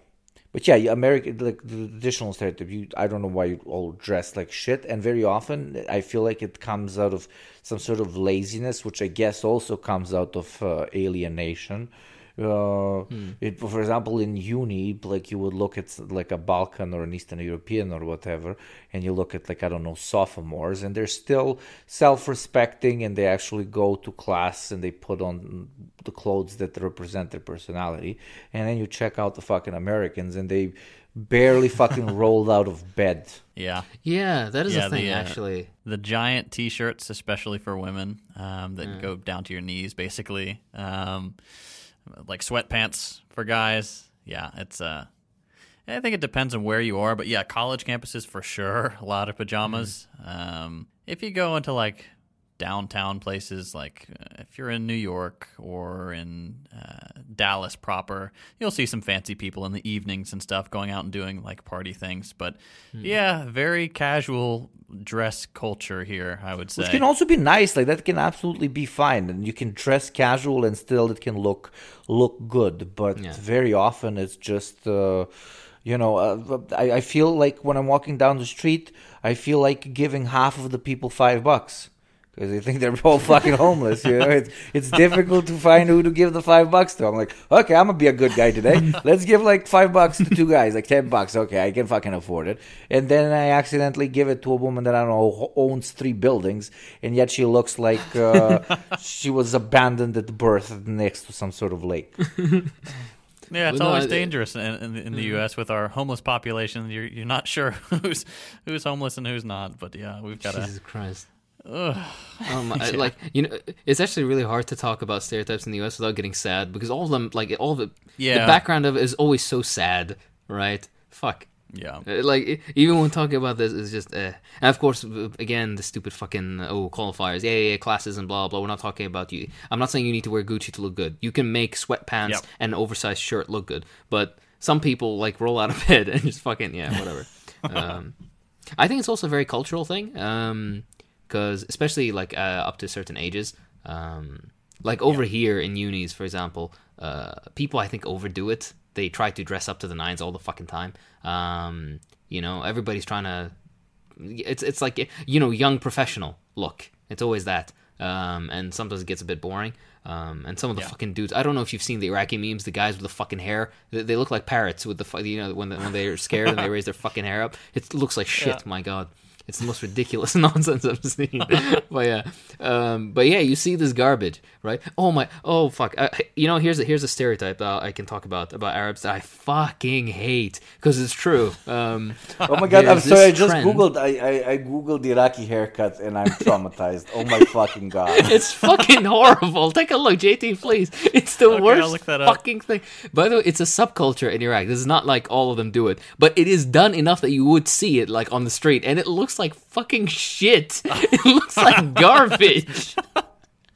but yeah, American like the traditional stereotype. You, I don't know why you all dress like shit, and very often I feel like it comes out of some sort of laziness, which I guess also comes out of uh, alienation. Uh, hmm. it, for example, in uni, like you would look at like a Balkan or an Eastern European or whatever, and you look at like I don't know sophomores, and they're still self-respecting, and they actually go to class and they put on the clothes that represent their personality, and then you check out the fucking Americans, and they barely fucking *laughs* rolled out of bed. Yeah, yeah, that is yeah, a thing the, uh, actually. The giant T-shirts, especially for women, um, that mm. go down to your knees, basically. Um, like sweatpants for guys. Yeah, it's uh I think it depends on where you are, but yeah, college campuses for sure, *laughs* a lot of pajamas. Mm-hmm. Um, if you go into like downtown places, like uh, if you're in New York or in uh, Dallas proper, you'll see some fancy people in the evenings and stuff going out and doing like party things. But mm-hmm. yeah, very casual dress culture here, I would say. Which can also be nice. Like that can absolutely be fine, and you can dress casual and still it can look look good. But yeah. very often it's just. Uh, you know, uh, I, I feel like when I'm walking down the street, I feel like giving half of the people five bucks because they think they're all fucking homeless. You know, it's it's difficult to find who to give the five bucks to. I'm like, okay, I'm gonna be a good guy today. *laughs* Let's give like five bucks to two guys, like ten bucks. Okay, I can fucking afford it. And then I accidentally give it to a woman that I don't know owns three buildings, and yet she looks like uh, *laughs* she was abandoned at birth next to some sort of lake. *laughs* Yeah, it's well, always no, dangerous in, in, in the mm-hmm. U.S. with our homeless population. You're you're not sure who's who's homeless and who's not. But yeah, we've got Jesus Christ. Um, *laughs* yeah. like you know, it's actually really hard to talk about stereotypes in the U.S. without getting sad because all of them, like all it, yeah. the background of it is always so sad, right? Fuck. Yeah. Uh, like even when talking about this, it's just, uh, and of course, again, the stupid fucking oh qualifiers, yeah, yeah, yeah, classes and blah blah. We're not talking about you. I'm not saying you need to wear Gucci to look good. You can make sweatpants yep. and an oversized shirt look good, but some people like roll out of *laughs* bed and just fucking yeah, whatever. *laughs* um, I think it's also a very cultural thing. Um, because especially like uh, up to certain ages, um, like over yeah. here in unis, for example, uh, people I think overdo it. They try to dress up to the nines all the fucking time. Um, you know, everybody's trying to. It's it's like you know, young professional look. It's always that, um, and sometimes it gets a bit boring. Um, and some of the yeah. fucking dudes, I don't know if you've seen the Iraqi memes, the guys with the fucking hair, they, they look like parrots with the, you know, when, the, when they're scared and they *laughs* raise their fucking hair up. It looks like shit, yeah. my god. It's the most ridiculous *laughs* nonsense I've seen. *laughs* but yeah, um, but yeah, you see this garbage, right? Oh my, oh fuck. Uh, you know, here's a, here's a stereotype that I can talk about about Arabs that I fucking hate because it's true. Um, *laughs* Oh my god, I'm sorry. I just trend- googled. I, I I googled Iraqi haircuts and I'm traumatized. oh my fucking god. It's fucking horrible. Take a look, JT, please. It's the Okay, worst I'll look that up. fucking thing. By the way, it's a subculture in Iraq. This is not like all of them do it, but it is done enough that you would see it like on the street, and it looks like fucking shit. *laughs* it looks like garbage. *laughs*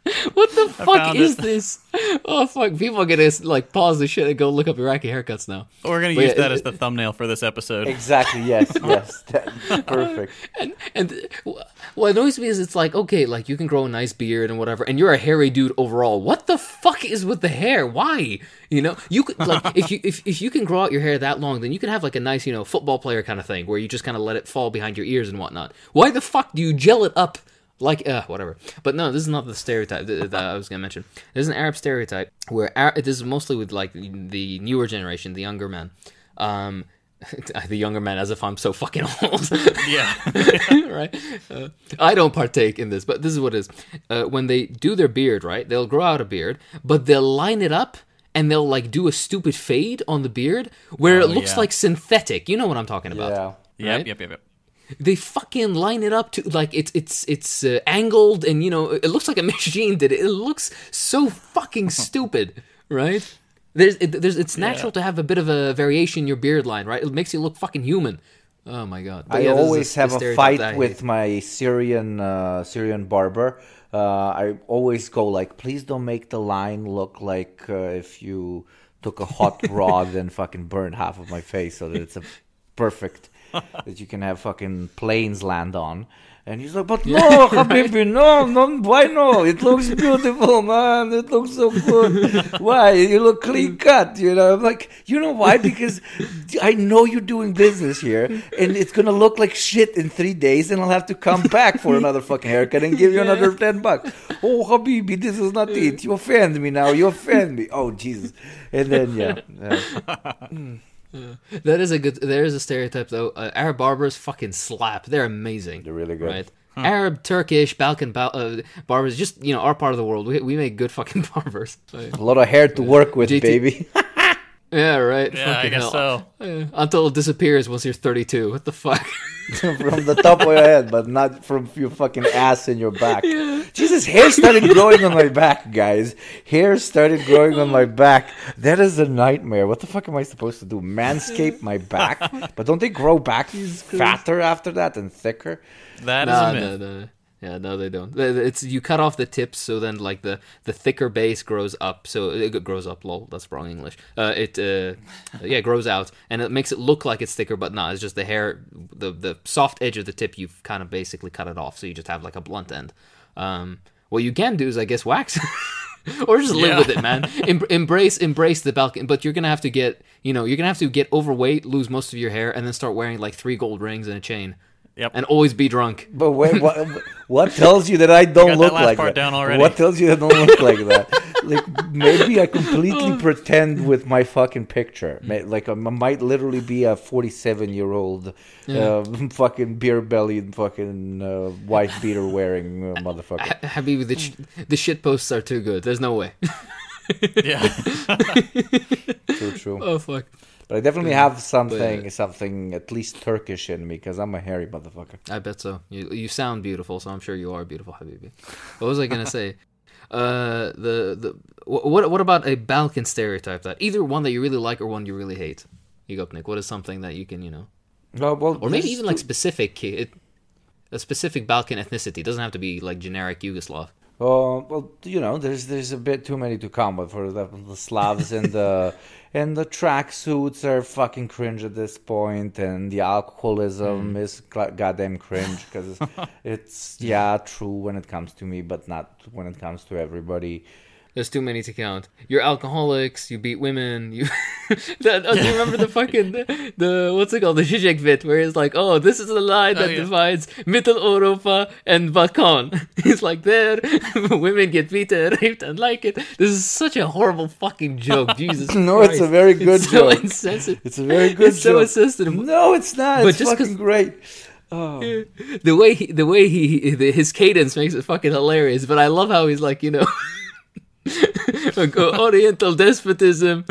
*laughs* What the fuck is it. this? Oh fuck! People are gonna like pause the shit and go look up Iraqi haircuts now. We're gonna But use yeah, that it- as the thumbnail for this episode. Exactly. Yes. *laughs* Yes. That- *laughs* uh, perfect. And and wh- what annoys me is it's like okay, like you can grow a nice beard and whatever, and you're a hairy dude overall. What the fuck is with the hair? Why? You know, you could like if you if, if you can grow out your hair that long, then you can have like a nice you know football player kind of thing where you just kind of let it fall behind your ears and whatnot. Why the fuck do you gel it up? Like uh, whatever, but no, this is not the stereotype that, that I was gonna mention. There's an Arab stereotype where Ar- this is mostly with like the newer generation, the younger man. Um, *laughs* the younger man, as if I'm so fucking *laughs* old. Yeah. *laughs* right? Uh, I don't partake in this, but this is what it is. Uh, when they do their beard, right? They'll grow out a beard, but they'll line it up and they'll like do a stupid fade on the beard where it Oh, looks yeah. like synthetic. You know what I'm talking about? Yeah. Yep, yep, yep, yep. They fucking line it up to like it's it's it's uh, angled and you know it looks like a *laughs* machine did it. It looks so fucking *laughs* stupid, right? There's it, there's it's natural to have a bit of a variation in your beard line, right? It makes you look fucking human. Oh my god! But I yeah, always the have a fight with my Syrian uh, Syrian barber. Uh, I always go like, please don't make the line look like uh, if you took a hot *laughs* rod and fucking burned half of my face, so that it's a perfect *laughs* that you can have fucking planes land on. And he's like, but no, Habibi, no, no, why no? It looks beautiful, man. It looks so good. why? You look clean cut, you know? I'm like, you know why? Because I know you're doing business here, and it's gonna look like shit in three days, and I'll have to come back for another fucking haircut and give you another ten bucks. Oh, Habibi, this is not it. You offend me now. You offend me. Oh, Jesus. And then yeah, yeah. *laughs* That is a good. There is a stereotype though. Uh, Arab barbers fucking slap. They're amazing. They're really good. Right. Arab, Turkish, Balkan bal- uh, barbers, just you know, our part of the world. We, we make good fucking *laughs* barbers. a lot of hair to work with, JT baby. *laughs* yeah, right. Yeah, I guess hell. so. Yeah, until it disappears once you're 32. What the fuck? *laughs* from the top of your head, but not from your fucking ass and your back. Jesus, hair started growing on my back, guys. Hair started growing on my back. That is a nightmare. What the fuck am I supposed to do? Manscape my back? *laughs* But don't they grow back fatter after that and thicker? That is Nah, a myth. no, no. Yeah, no, they don't. It's you cut off the tips, so then like the the thicker base grows up. So it grows up. Lol, that's wrong English. Uh, it uh, yeah grows out, and it makes it look like it's thicker, but not. It's just the hair, the the soft edge of the tip. You've kind of basically cut it off, so you just have like a blunt end. Um, what you can do is, I guess, wax. *laughs* or just live Yeah. with it, man. Em- embrace, embrace the Balkan. But you're gonna have to get, you know, you're gonna have to get overweight, lose most of your hair, and then start wearing like three gold rings and a chain, Yep. and always be drunk. But wait, *laughs* what, what tells you that I don't got that look last like part that? down already. What tells you that I don't look like that? Like maybe I completely pretend with my fucking picture. Like I might literally be a forty-seven-year-old, uh, fucking beer-bellied, fucking uh, wife beater wearing uh, *laughs* motherfucker. Habibi, the, sh- the shit posts are too good. There's no way. yeah. *laughs* True, true. oh fuck. But I definitely have something, something at least Turkish in me because I'm a hairy motherfucker. I bet so. You you sound beautiful, so I'm sure you are beautiful, Habibi. What was I gonna say? *laughs* Uh, the the what what about a Balkan stereotype that either one that you really like or one you really hate? You go, Nick. What is something that you can you know, No, well, or maybe even like specific it, a specific Balkan ethnicity. It doesn't have to be like generic Yugoslav. Uh, well, you know, there's there's a bit too many to come. But for example, the Slavs and the *laughs* and the tracksuits are fucking cringe at this point, and the alcoholism hmm. is cl- goddamn cringe because *laughs* it's yeah true when it comes to me, but not when it comes to everybody. There's too many to count. You're alcoholics. You beat women. You. *laughs* that, oh, do you remember the *laughs* fucking the, the what's it called the Zizek bit where it's like, oh, this is the line oh, that yeah. divides Middle Europa and Balkan. *laughs* He's like, there, women get beaten, raped, and like it. This is such a horrible fucking joke. Jesus. No, it's a very good it's so joke. insensitive. It's a very good It's so joke. insensitive. No, it's not. But it's just 'cause- fucking great. Oh. the way he, the way he, the, his cadence makes it fucking hilarious. But I love how he's like, you know, like, *laughs* Oriental despotism.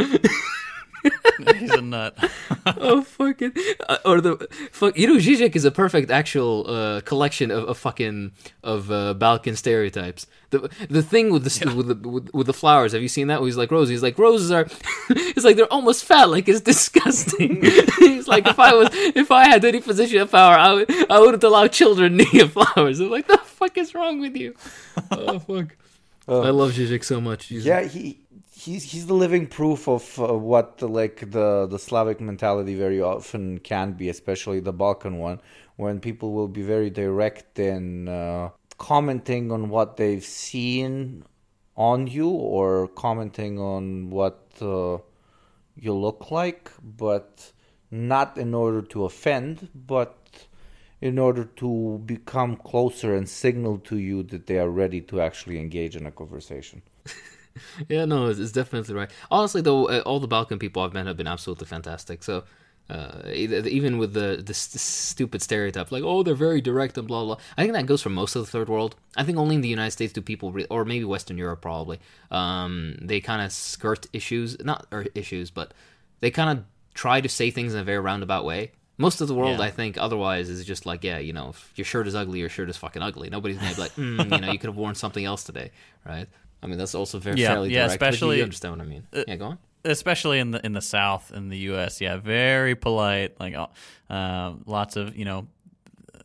He's a nut. *laughs* oh fucking uh, or the fuck you know Zizek is a perfect actual uh, collection of, of fucking of uh, Balkan stereotypes. The the thing with the with the with, with the flowers, have you seen that? Where he's like roses. He's like roses are. *laughs* it's like they're almost fat. Like it's disgusting. he's like if I was if I had any position of power, I would I wouldn't allow children near flowers. I'm like the fuck is wrong with you? Oh fuck. I love Zizek so much. He's- Yeah, he he's he's the living proof of uh, what the, like the the Slavic mentality very often can be, especially the Balkan one, when people will be very direct in uh, commenting on what they've seen on you or commenting on what uh, you look like, but not in order to offend, but in order to become closer and signal to you that they are ready to actually engage in a conversation. *laughs* Yeah, no, it's, it's definitely right. Honestly, though, uh, all the Balkan people I've met have been absolutely fantastic. So, uh, even with the the st- stupid stereotype, like oh, they're very direct and blah blah. I think that goes for most of the third world. I think only in the United States do people, re- or maybe Western Europe, probably. Um, they kind of skirt issues, not or issues, but they kind of try to say things in a very roundabout way. Most of the world, Yeah. I think, otherwise is just like, yeah, you know, if your shirt is ugly, your shirt is fucking ugly. Nobody's gonna be like, mm, you know, you could have worn something else today, right? I mean, that's also very Yeah, fairly yeah, direct. especially- you understand what I mean. yeah, go on. especially in the in the South in the U.S. Yeah, very polite. Like uh, lots of you know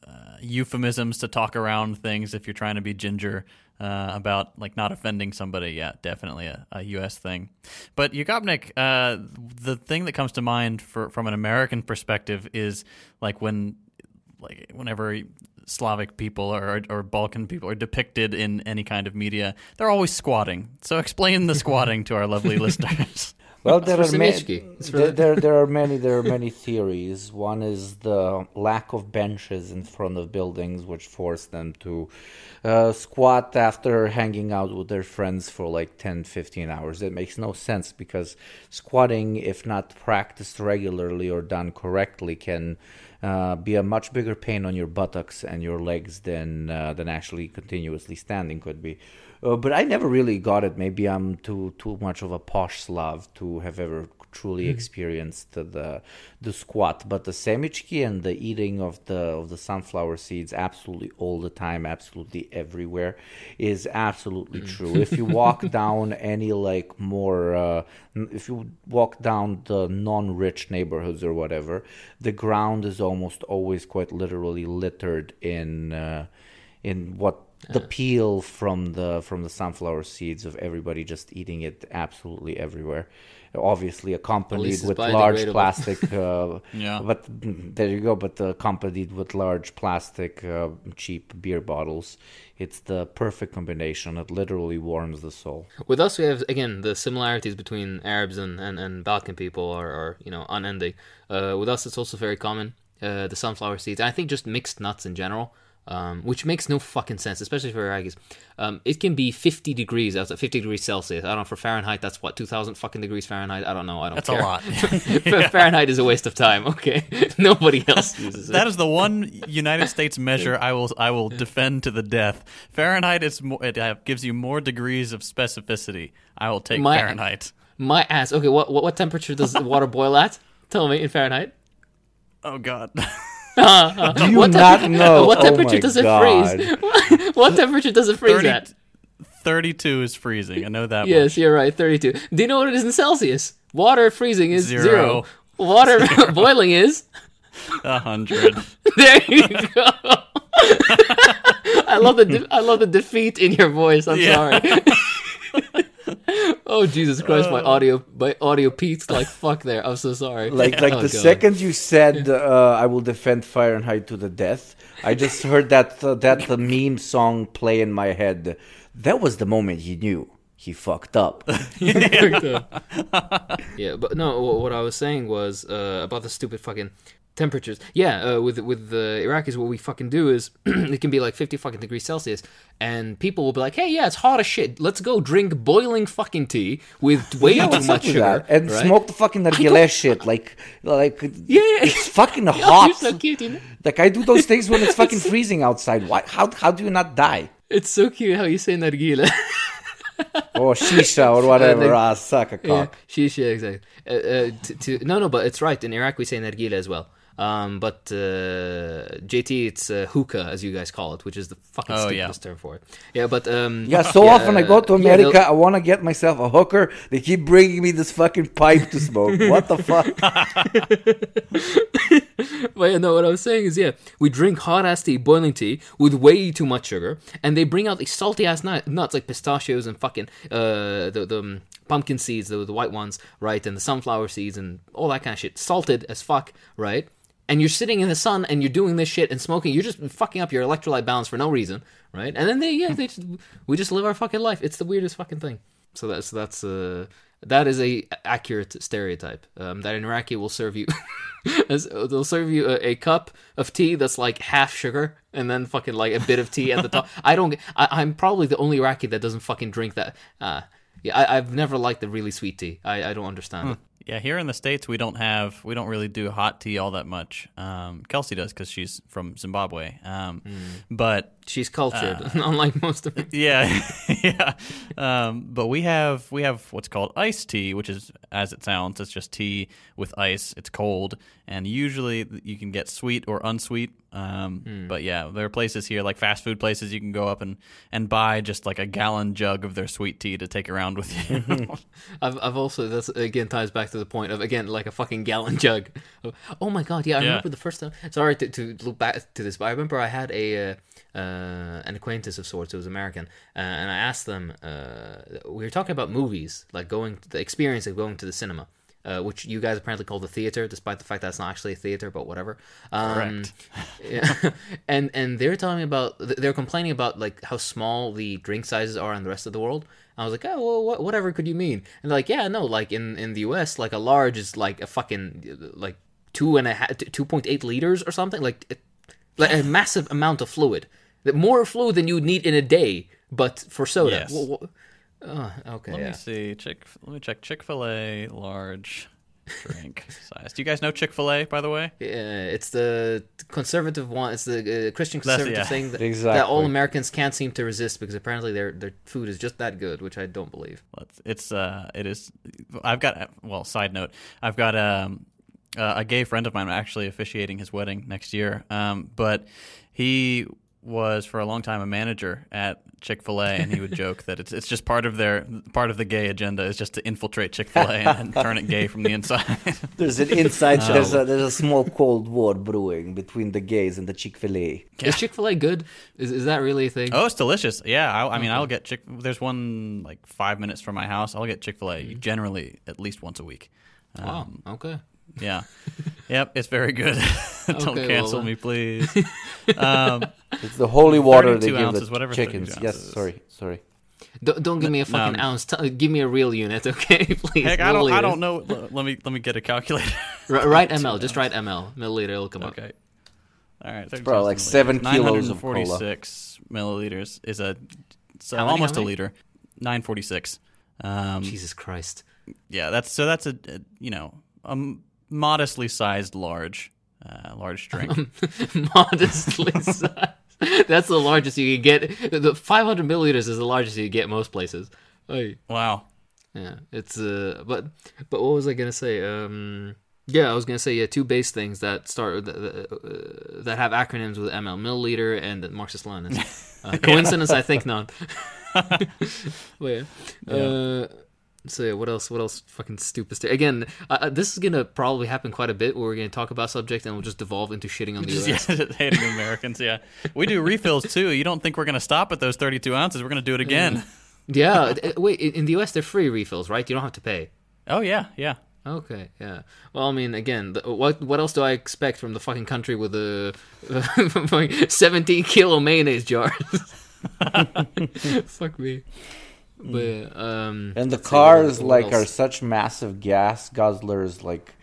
uh, euphemisms to talk around things if you're trying to be ginger uh, about like not offending somebody. Yeah, definitely a, a U.S. thing. But Yugopnik, uh, the thing that comes to mind for from an American perspective is like when like whenever Slavic people or, or Balkan people are depicted in any kind of media, they're always squatting. So explain the *laughs* squatting to our lovely listeners. Well, there are many. Simichki. It's for There, *laughs* there, there are many. There are many theories. One is the lack of benches in front of buildings, which force them to uh, squat after hanging out with their friends for like 10, 15 hours. It makes no sense because squatting, if not practiced regularly or done correctly, can uh, be a much bigger pain on your buttocks and your legs than uh, than actually continuously standing could be. Uh, but I never really got it. Maybe I'm too too much of a posh Slav to have ever truly experienced the the squat. But the semichki and the eating of the of the sunflower seeds absolutely all the time, absolutely everywhere, is absolutely true. If you walk *laughs* down any like more, uh, if you walk down the non-rich neighborhoods or whatever, the ground is almost always quite literally littered in uh, in what the peel from the from the sunflower seeds of everybody just eating it absolutely everywhere obviously accompanied with large plastic *laughs* uh, Yeah. but there you go but accompanied with large plastic uh, cheap beer bottles it's the perfect combination it literally warms the soul With us, we have again the similarities between Arabs and, and, and Balkan people are, are you know unending. Uh, with us, it's also very common uh, the sunflower seeds. And I think just mixed nuts in general, um, which makes no fucking sense, especially for Iraqis. Um, it can be 50 degrees outside, 50 degrees Celsius. I don't know for Fahrenheit. That's what 2,000 fucking degrees Fahrenheit. I don't know. I don't. That's care. a lot. *laughs* *laughs* Fahrenheit is a waste of time. Okay, *laughs* nobody else uses it. That is the one United States measure I will I will defend to the death. Fahrenheit is more, it uh, gives you more degrees of specificity. I will take My- Fahrenheit. My ass. Okay, what what, what temperature does the water boil at? Tell me in Fahrenheit. Oh God. Uh-huh. do you What not temper- know what Oh temperature my does it God. freeze? *laughs* what temperature does it freeze 30 at? 32 is freezing. I know that Yes, much. you're right. 32. Do you know what it is in Celsius? Water freezing is Zero. zero. Water *laughs* *laughs* boiling is. A hundred. There you go. I love the de- I love the defeat in your voice. I'm Yeah. sorry. *laughs* oh Jesus Christ! My audio my audio peaked like *laughs* fuck there. I'm so sorry. like like Oh, the God. second you said uh, I will defend Fahrenheit to the death, I just *laughs* heard that uh, that the meme song play in my head. That was the moment he knew he fucked up. yeah, but no. What I was saying was uh, about the stupid fucking. Temperatures. Yeah, uh, with with the Iraqis, what we fucking do is *clears throat* it can be like fifty fucking degrees Celsius, and people will be like, "Hey, yeah, it's hot as shit. Let's go drink boiling fucking tea with *laughs* way Yeah, too much sugar and right? smoke the fucking nargileh shit. Like, like *laughs* Yeah, yeah. it's fucking *laughs* hot. you're so cute, you know? Like I do those things when it's fucking freezing outside. Why? How? How do you not die? It's so cute how you say nargile. Or shisha or whatever. they- ah, suck a yeah, cock. shisha, exactly. Uh, uh, to, to, no, no, but it's right. In Iraq, we say nargile as well. Um, but uh, JT, it's uh, hookah, as you guys call it, which is the fucking Oh, stupidest yeah. term for it. Yeah, but um, Yeah, so often I go to uh, yeah, America, I want to get myself a hooker. They keep bringing me this fucking pipe to smoke. *laughs* What the fuck? *laughs* Well, you know what I was saying is, yeah, we drink hot ass tea, boiling tea, with way too much sugar, and they bring out these salty ass nut- nuts like pistachios and fucking uh, the the um, pumpkin seeds, the the white ones, right, and the sunflower seeds and all that kind of shit, salted as fuck, right? And you're sitting in the sun and you're doing this shit and smoking. You're just fucking up your electrolyte balance for no reason, right? And then they, yeah, they just, we just live our fucking life. It's the weirdest fucking thing. So that's that's uh that is a accurate stereotype. Um, that an Iraqi will serve you, *laughs* as, they'll serve you a, a cup of tea that's like half sugar and then fucking like a bit of tea at the top. I don't. I, I'm probably the only Iraqi that doesn't fucking drink that. Uh, yeah, I, I've never liked the really sweet tea. I, I don't understand it. Yeah, here in the states we don't have we don't really do hot tea all that much. Um, Kelsey does because she's from Zimbabwe. Um, But She's cultured, *laughs* unlike most of. *laughs* yeah, *laughs* yeah. Um, but we have we have what's called iced tea, which is as it sounds, it's just tea with ice. It's cold, and usually you can get sweet or unsweet. Um, But yeah, there are places here like fast food places you can go up and and buy just like a gallon jug of their sweet tea to take around with you. I've, I've also that's again ties back to the point of again like a fucking gallon jug. Of, oh my god, yeah, I Yeah. remember the first time. Sorry to, to look back to this, but I remember I had a uh, uh, an acquaintance of sorts who was American, uh, and I asked them. Uh, we were talking about movies, like going the experience of going to the cinema. Uh, which you guys apparently call the theater, despite the fact that it's not actually a theater, but whatever. Um, Correct. *laughs* and and they're telling me about they're complaining about like how small the drink sizes are in the rest of the world. I was like, oh, well, what, whatever could you mean? And they're like, yeah, no, like in in the U.S., like a large is like a fucking like two and a half, two point eight liters or something, like it, like a massive amount of fluid, more fluid than you would need in a day, but for soda. Yes. Wha- wha- oh, okay, Let yeah. me see. Chick. Let me check. Chick Fil A large drink *laughs* size. Do you guys know Chick Fil A? By the way. Yeah, it's the conservative one. It's the uh, Christian conservative yeah. thing that, that all Americans can't seem to resist because apparently their their food is just that good, which I don't believe. Let's, it's uh, it is. I've got well. Side note. I've got um, uh, a gay friend of mine actually officiating his wedding next year. Um, but he was for a long time a manager at Chick Fil A, and he would joke that it's it's just part of their part of the gay agenda is just to infiltrate Chick Fil A and, and turn it gay from the inside. *laughs* There's an inside. There's a there's a small cold war brewing between the gays and the Chick Fil A. Is Chick Fil A good? Is is that really a thing? Oh, it's delicious. Yeah, I, I mean, I'll get Chick. There's one like five minutes from my house. I'll get Chick Fil A mm-hmm. generally at least once a week. wow. Um, okay. Yeah, yep, it's very good. *laughs* Don't Okay, cancel well, me, please. *laughs* Um, It's the holy water they 32 give ounces, the chickens. 32 Yes, ounces. sorry, sorry. Don't, don't give me a fucking no. ounce. T- give me a real unit, *laughs* okay? Please. heck, I don't. I don't know. Let me let me get a calculator. R- write ml. Just write ml. Milliliter. It'll come up. okay. All right. It's probably like seven kilos of cola. 946 milliliters is a so many, almost a liter. 946. Um, Jesus Christ. yeah, that's so that's a, a you know a m- modestly sized large uh, large drink. *laughs* Modestly *laughs* sized. That's the largest you can get. The 500 milliliters is the largest you can get most places. Oy. wow. Yeah, it's uh, but but what was I gonna say? Um, yeah, I was gonna say yeah, two base things that start that, that, uh, that have acronyms with ML, milliliter and Marxist Leninist. *laughs* Uh, coincidence? I think not. but yeah. Uh, so yeah, what else? What else? Fucking stupid. St- Again, uh, uh, this is gonna probably happen quite a bit. Where we're gonna talk about subject and we'll just devolve into shitting on the Just, US. yeah, *laughs* hating Americans. Yeah, we do refills too. You don't think we're gonna stop at those 32 ounces? We're gonna do it again. Yeah. *laughs* uh, Wait, in the US they're free refills, right? You don't have to pay. Oh yeah, yeah. Okay, yeah. Well, I mean, again, the, what what else do I expect from the fucking country with a *laughs* seventeen kilo mayonnaise jars? Fuck me. But um, And the let's what- cars what like are such massive gas guzzlers. Like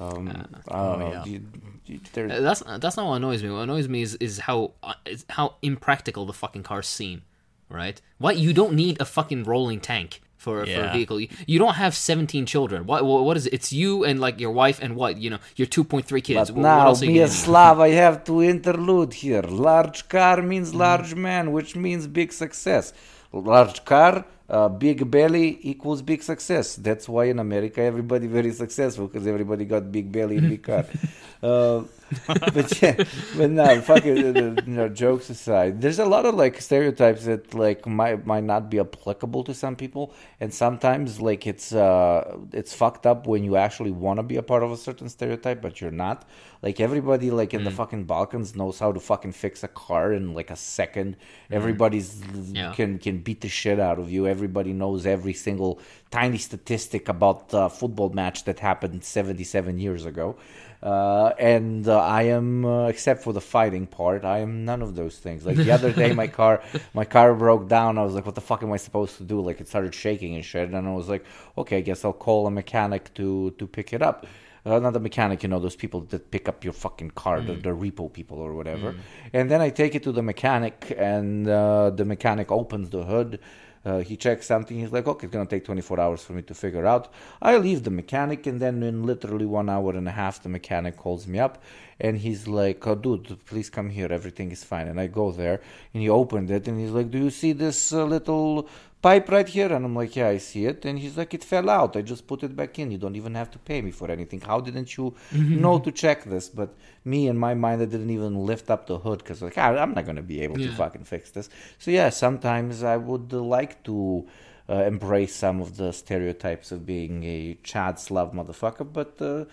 Um, I don't oh, know. yeah. You- you- there- Uh, That's that's not what annoys me. What annoys me is is how uh, is how impractical the fucking cars seem. Right? Why you don't need a fucking rolling tank for, for a vehicle? You, you don't have seventeen children. What, what what is it? It's you and like your wife and what you know your two point three kids. But Wh- what now, else are a gonna? Slav, I have to *laughs* interlude here. Large car means large man, which means big success. Large car, uh, big belly equals big success. That's why in America everybody very successful because everybody got big belly and big car. *laughs* uh, *laughs* but yeah, but no, fuck it. uh, You know, jokes aside, there's a lot of like stereotypes that like might might not be applicable to some people, and sometimes like it's uh it's fucked up when you actually want to be a part of a certain stereotype, but you're not. Like everybody like in the fucking Balkans knows how to fucking fix a car in like a second. Everybody's Yeah. can can beat the shit out of you. Everybody knows every single tiny statistic about the football match that happened 77 years ago. Uh, and uh, I am, uh, except for the fighting part, I am none of those things. Like the other day, my car, *laughs* my car broke down. I was like, "What the fuck am I supposed to do?" Like it started shaking and shit. And I was like, "Okay, I guess I'll call a mechanic to to pick it up." Uh, not the mechanic, you know, those people that pick up your fucking car, the, the repo people or whatever. And then I take it to the mechanic, and uh, the mechanic opens the hood. Uh, he checks something. He's like, okay, it's gonna take 24 hours for me to figure out. I leave the mechanic, and then in literally one hour and a half, the mechanic calls me up, and he's like, oh, dude, please come here. Everything is fine. And I go there, and he opened it, and he's like, do you see this uh, little pipe right here? And I'm like, yeah, I see it. And he's like, it fell out. I just put it back in. You don't even have to pay me for anything. How didn't you mm-hmm. know to check this? But me, in my mind, I didn't even lift up the hood because like I'm not gonna be able to fucking fix this. So yeah, sometimes I would like to. Uh, embrace some of the stereotypes of being a Chad Slav motherfucker, but uh,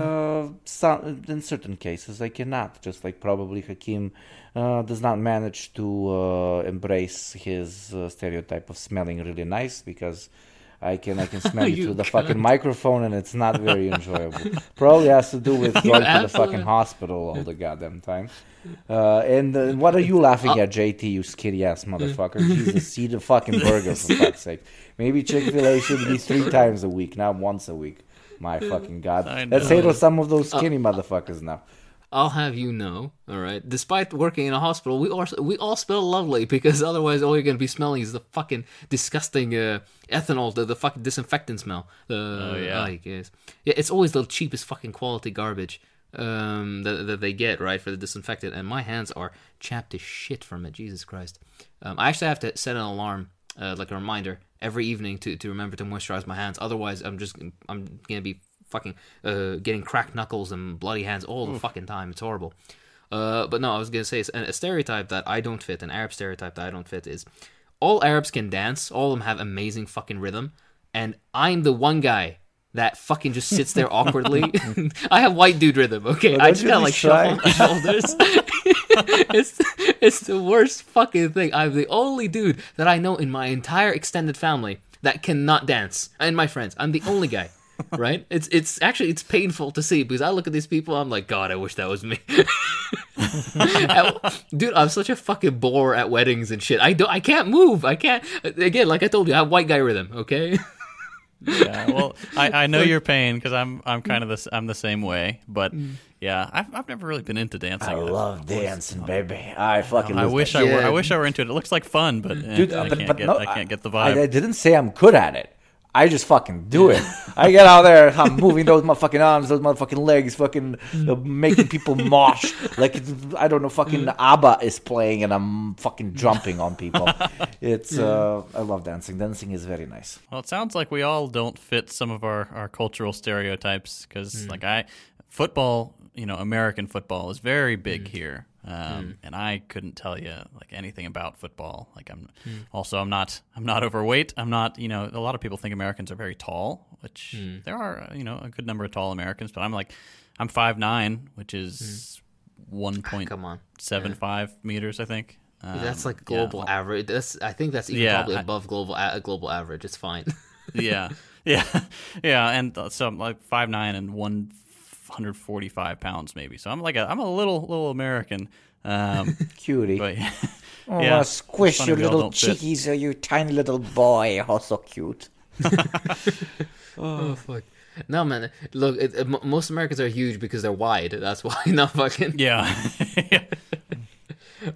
*laughs* uh, some, in certain cases I cannot. Just like probably Hakim uh, does not manage to uh, embrace his uh, stereotype of smelling really nice because I can I can *laughs* smell you You through the cunt. fucking microphone and it's not very *laughs* enjoyable. Probably has to do with *laughs* going to the fucking hospital all the goddamn time. Uh, and uh, what are you laughing at, JT? You skinny ass motherfucker! Jesus, eat a fucking burger for fuck's sake. Maybe Chick Fil A should be three times a week, not once a week. My fucking god! Let's to some of those skinny motherfuckers now. I'll have you know, all right. Despite working in a hospital, we all we all smell lovely *laughs* because otherwise, all you're gonna be smelling is the fucking disgusting uh, ethanol, the, the fucking disinfectant smell. The, oh yeah. I guess. yeah. It's always the cheapest fucking quality garbage um, that that they get right for the disinfectant, and my hands are chapped to shit from it. Jesus Christ! Um, I actually have to set an alarm, uh, like a reminder, every evening to to remember to moisturize my hands. Otherwise, I'm just I'm gonna be fucking uh, getting cracked knuckles and bloody hands all the fucking time. It's horrible. Uh, but no, I was gonna say a stereotype that I don't fit, an Arab stereotype that I don't fit is all Arabs can dance. All of them have amazing fucking rhythm, and I'm the one guy that fucking just sits there *laughs* awkwardly. *laughs* I have white dude rhythm. Okay, Well, I just gotta like shuffle my *laughs* shoulders. it's it's the worst fucking thing. I'm the only dude that I know in my entire extended family that cannot dance, and my friends. I'm the only guy. Right? It's it's actually it's painful to see because I look at these people. I'm like, God, I wish that was me. *laughs* I- Dude, I'm such a fucking bore at weddings and shit. I don't. I can't move. I can't. Again, like I told you, I have white guy rhythm. Okay. yeah, well, I, I know *laughs* your pain because I'm I'm kind of the I'm the same way. But yeah, I've I've never really been into dancing. I I've- love dancing, baby. I fucking. I love wish that I were. Yeah. I wish I were into it. It looks like fun, but eh, Dude, I but, can't but get no, I can't get the I, vibe. I didn't say I'm good at it. I just fucking do it. I get out there, *laughs* I'm moving those motherfucking arms, those motherfucking legs, fucking uh, making people *laughs* mosh like it's, I don't know, fucking ABBA is playing and I'm fucking jumping on people. *laughs* It's uh, I love dancing. Dancing is very nice. Well, it sounds like we all don't fit some of our, our cultural stereotypes because, like, I football, you know, American football is very big here, um, and I couldn't tell you like anything about football. Like, I'm also I'm not I'm not overweight. I'm not you know a lot of people think Americans are very tall, which there are you know a good number of tall Americans, but I'm like I'm five nine, which is one point Come on. seven five meters, I think. Um, That's like yeah. global average. That's I think that's even Yeah, probably I- above global a- global average. It's fine. *laughs* yeah, *laughs* yeah, *laughs* yeah. And uh, so I'm like five nine and one hundred forty five pounds maybe. So I'm like a I'm a little little American. Um, *laughs* Cutie. but *laughs* Oh, yeah, squish your little don't fit. cheekies, or you tiny little boy. *laughs* Oh, so cute. oh fuck. No, man. Look, it, it, most Americans are huge because they're wide. That's why. Not fucking. Yeah.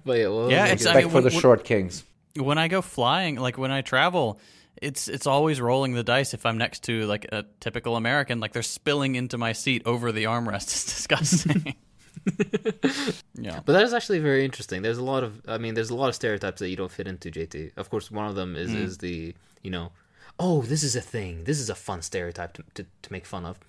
But yeah, well, Yeah, it's- I mean, for the when- short kings. when I go flying, like when I travel, it's it's always rolling the dice if I'm next to like a typical American, like they're spilling into my seat over the armrest. *laughs* It's disgusting. *laughs* yeah. But that is actually very interesting. There's a lot of, I mean, there's a lot of stereotypes that you don't fit into, JT. Of course, one of them is mm. is the, you know, oh, this is a thing. This is a fun stereotype to to, to make fun of.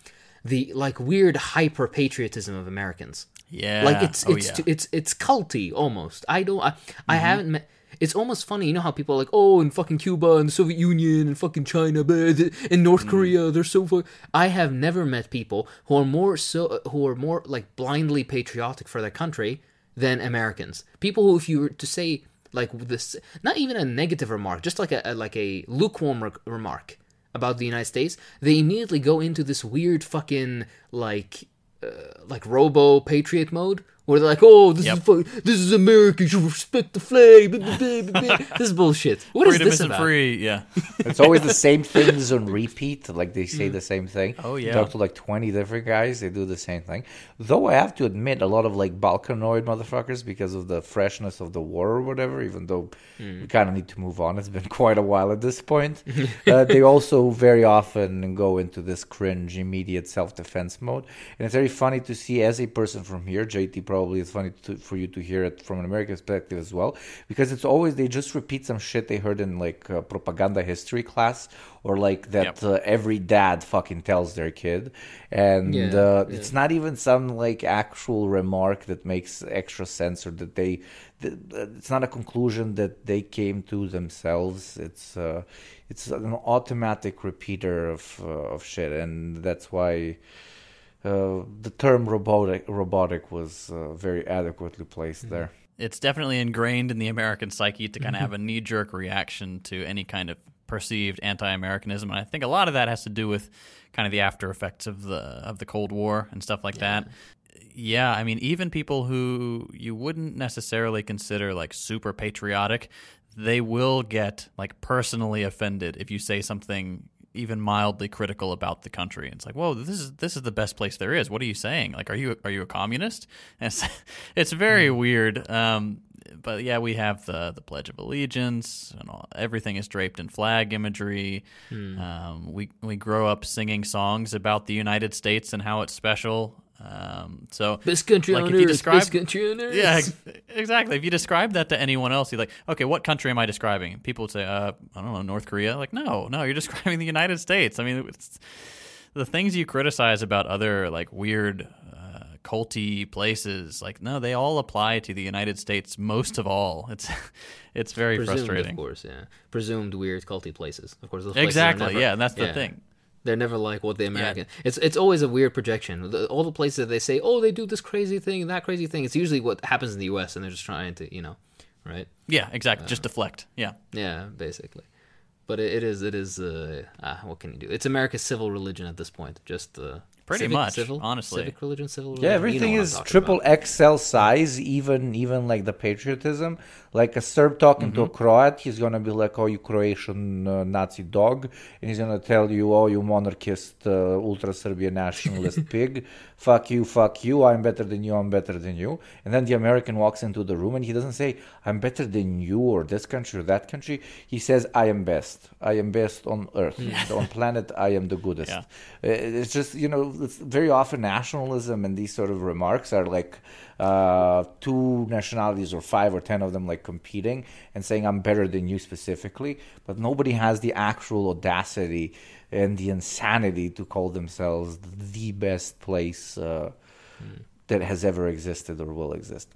The like weird hyper patriotism of Americans. Yeah. Like it's oh, it's yeah. it's it's culty almost. I don't. I, I mm-hmm. haven't met. It's almost funny, you know how people are like, oh, in fucking Cuba and the Soviet Union and fucking China, th- in North Korea, they're so. Fu-. I have never met people who are more so who are more like blindly patriotic for their country than Americans. People who, if you were to say like this, not even a negative remark, just like a, a like a lukewarm re- remark about the United States, they immediately go into this weird fucking like uh, like robo patriot mode where they're like, "Oh, this Yep. is fu- this is America. You should respect the flag." blah, blah, blah, blah, blah." *laughs* this is bullshit. What is Freedom this isn't about? free. Yeah. *laughs* It's always the same *laughs* things on repeat. Like they say the same thing. Oh, You yeah. talk to like twenty different guys, they do the same thing. Though I have to admit, a lot of like Balkanoid motherfuckers because of the freshness of the war or whatever. Even though we kind of need to move on, it's been quite a while at this point. uh, they also very often go into this cringe, immediate self-defense mode, and it's very funny to see as a person from here. JT probably it's funny to, for you to hear it from an American perspective as well, because it's always they just repeat some shit they heard in like uh, propaganda history class or like that Yep. uh, every dad fucking tells their kid, and Yeah, uh, yeah. it's not even some like actual remark that makes extra sense or that they. th- It's not a conclusion that they came to themselves. It's uh, it's an automatic repeater of uh, of shit, and that's why uh, the term robotic robotic was uh, very adequately placed there. it's definitely ingrained in the American psyche to kind of have a knee jerk reaction to any kind of perceived anti Americanism. And I think a lot of that has to do with kind of the after effects of the of the Cold War and stuff like that. Yeah, I mean, even people who you wouldn't necessarily consider like super patriotic, they will get like personally offended if you say something even mildly critical about the country. It's like, whoa, this is this is the best place there is. What are you saying? Like, are you are you a communist? And *laughs* it's it's very weird. Um, but yeah, we have the the Pledge of Allegiance, and all, everything is draped in flag imagery. Um, we we grow up singing songs about the United States and how it's special. Um, so Best country Like, on if you earth. describe- best country on earth. yeah, ex- exactly. If you describe that to anyone else, you're like, okay, what country am I describing? People would say, uh, I don't know, North Korea. Like, no, no, you're *laughs* describing the United States. I mean, it's, the things you criticize about other like weird, uh, culty places, like, no, they all apply to the United States most of all. It's, *laughs* it's very Presumed, frustrating. of course. Yeah, presumed weird culty places. Of course, Exactly. never- yeah, that's the yeah. thing. They're never like what the American. It's it's always a weird projection. The, all the places that they say, oh, they do this crazy thing and that crazy thing. It's usually what happens in the U.S. and they're just trying to, you know, right? Yeah, exactly. Just deflect. Yeah. Yeah, basically. But it, it is it is uh, ah, what can you do? It's America's civil religion at this point. Just uh, Pretty civic- much, civil, honestly. civic religion, civil religion. Yeah, You know everything is triple about. XL size, even even like the patriotism. Like a Serb talking to a Mm-hmm. Croat, he's gonna be like, "Oh, you Croatian uh, Nazi dog," and he's gonna tell you, "Oh, you monarchist, uh, ultra Serbian nationalist *laughs* pig, fuck you, fuck you, I'm better than you, I'm better than you." And then the American walks into the room and he doesn't say, "I'm better than you" or this country or that country. He says, "I am best. I am best on earth, on planet. I am the goodest." Yeah. Uh, It's just you know, it's very often nationalism and these sort of remarks are like uh, two nationalities or five or ten of them like competing and saying I'm better than you specifically, but nobody has the actual audacity and the insanity to call themselves the best place uh, that has ever existed or will exist.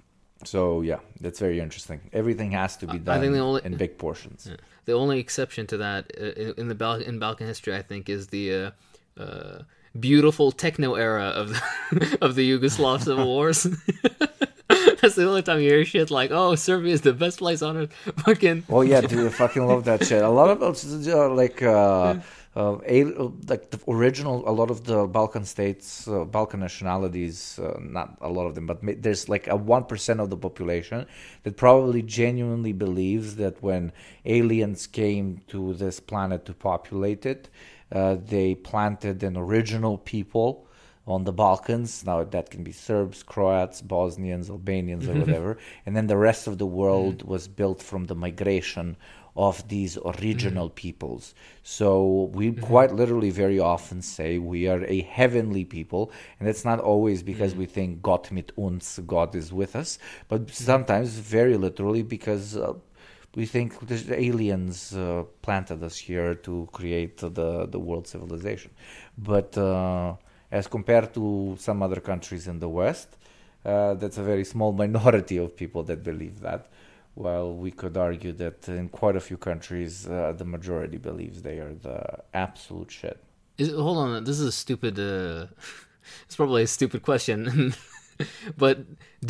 So yeah, that's very interesting. Everything has to be I done think the only- in big portions. The only exception to that uh, in- in the Bal- in Balkan history, I think, is the uh, uh, beautiful techno era of the, *laughs* of the Yugoslav civil *laughs* wars. *laughs* That's the only time you hear shit like, "Oh, Serbia is the best place on earth." Fucking Oh yeah, dude, I fucking love that shit. A lot of those, uh, like uh, uh, a, like the original, a lot of the Balkan states, uh, Balkan nationalities, uh, not a lot of them, but ma- there's like a one percent of the population that probably genuinely believes that when aliens came to this planet to populate it, Uh, Uh, they planted an original people on the Balkans. Now that can be Serbs, Croats, Bosnians, Albanians, or mm-hmm. whatever. And then the rest of the world mm. was built from the migration of these original mm. peoples. So we mm-hmm. quite literally very often say we are a heavenly people, and it's not always because mm. we think Gott mit uns, God is with us, but sometimes very literally because uh, we think the aliens uh, planted us here to create the the world civilization. But uh, as compared to some other countries in the West, uh, that's a very small *laughs* minority of people that believe that. While we could argue that in quite a few countries, uh, the majority believes they are the absolute shit. Is, hold on, this is a stupid. Uh, *laughs* it's probably a stupid question, *laughs* but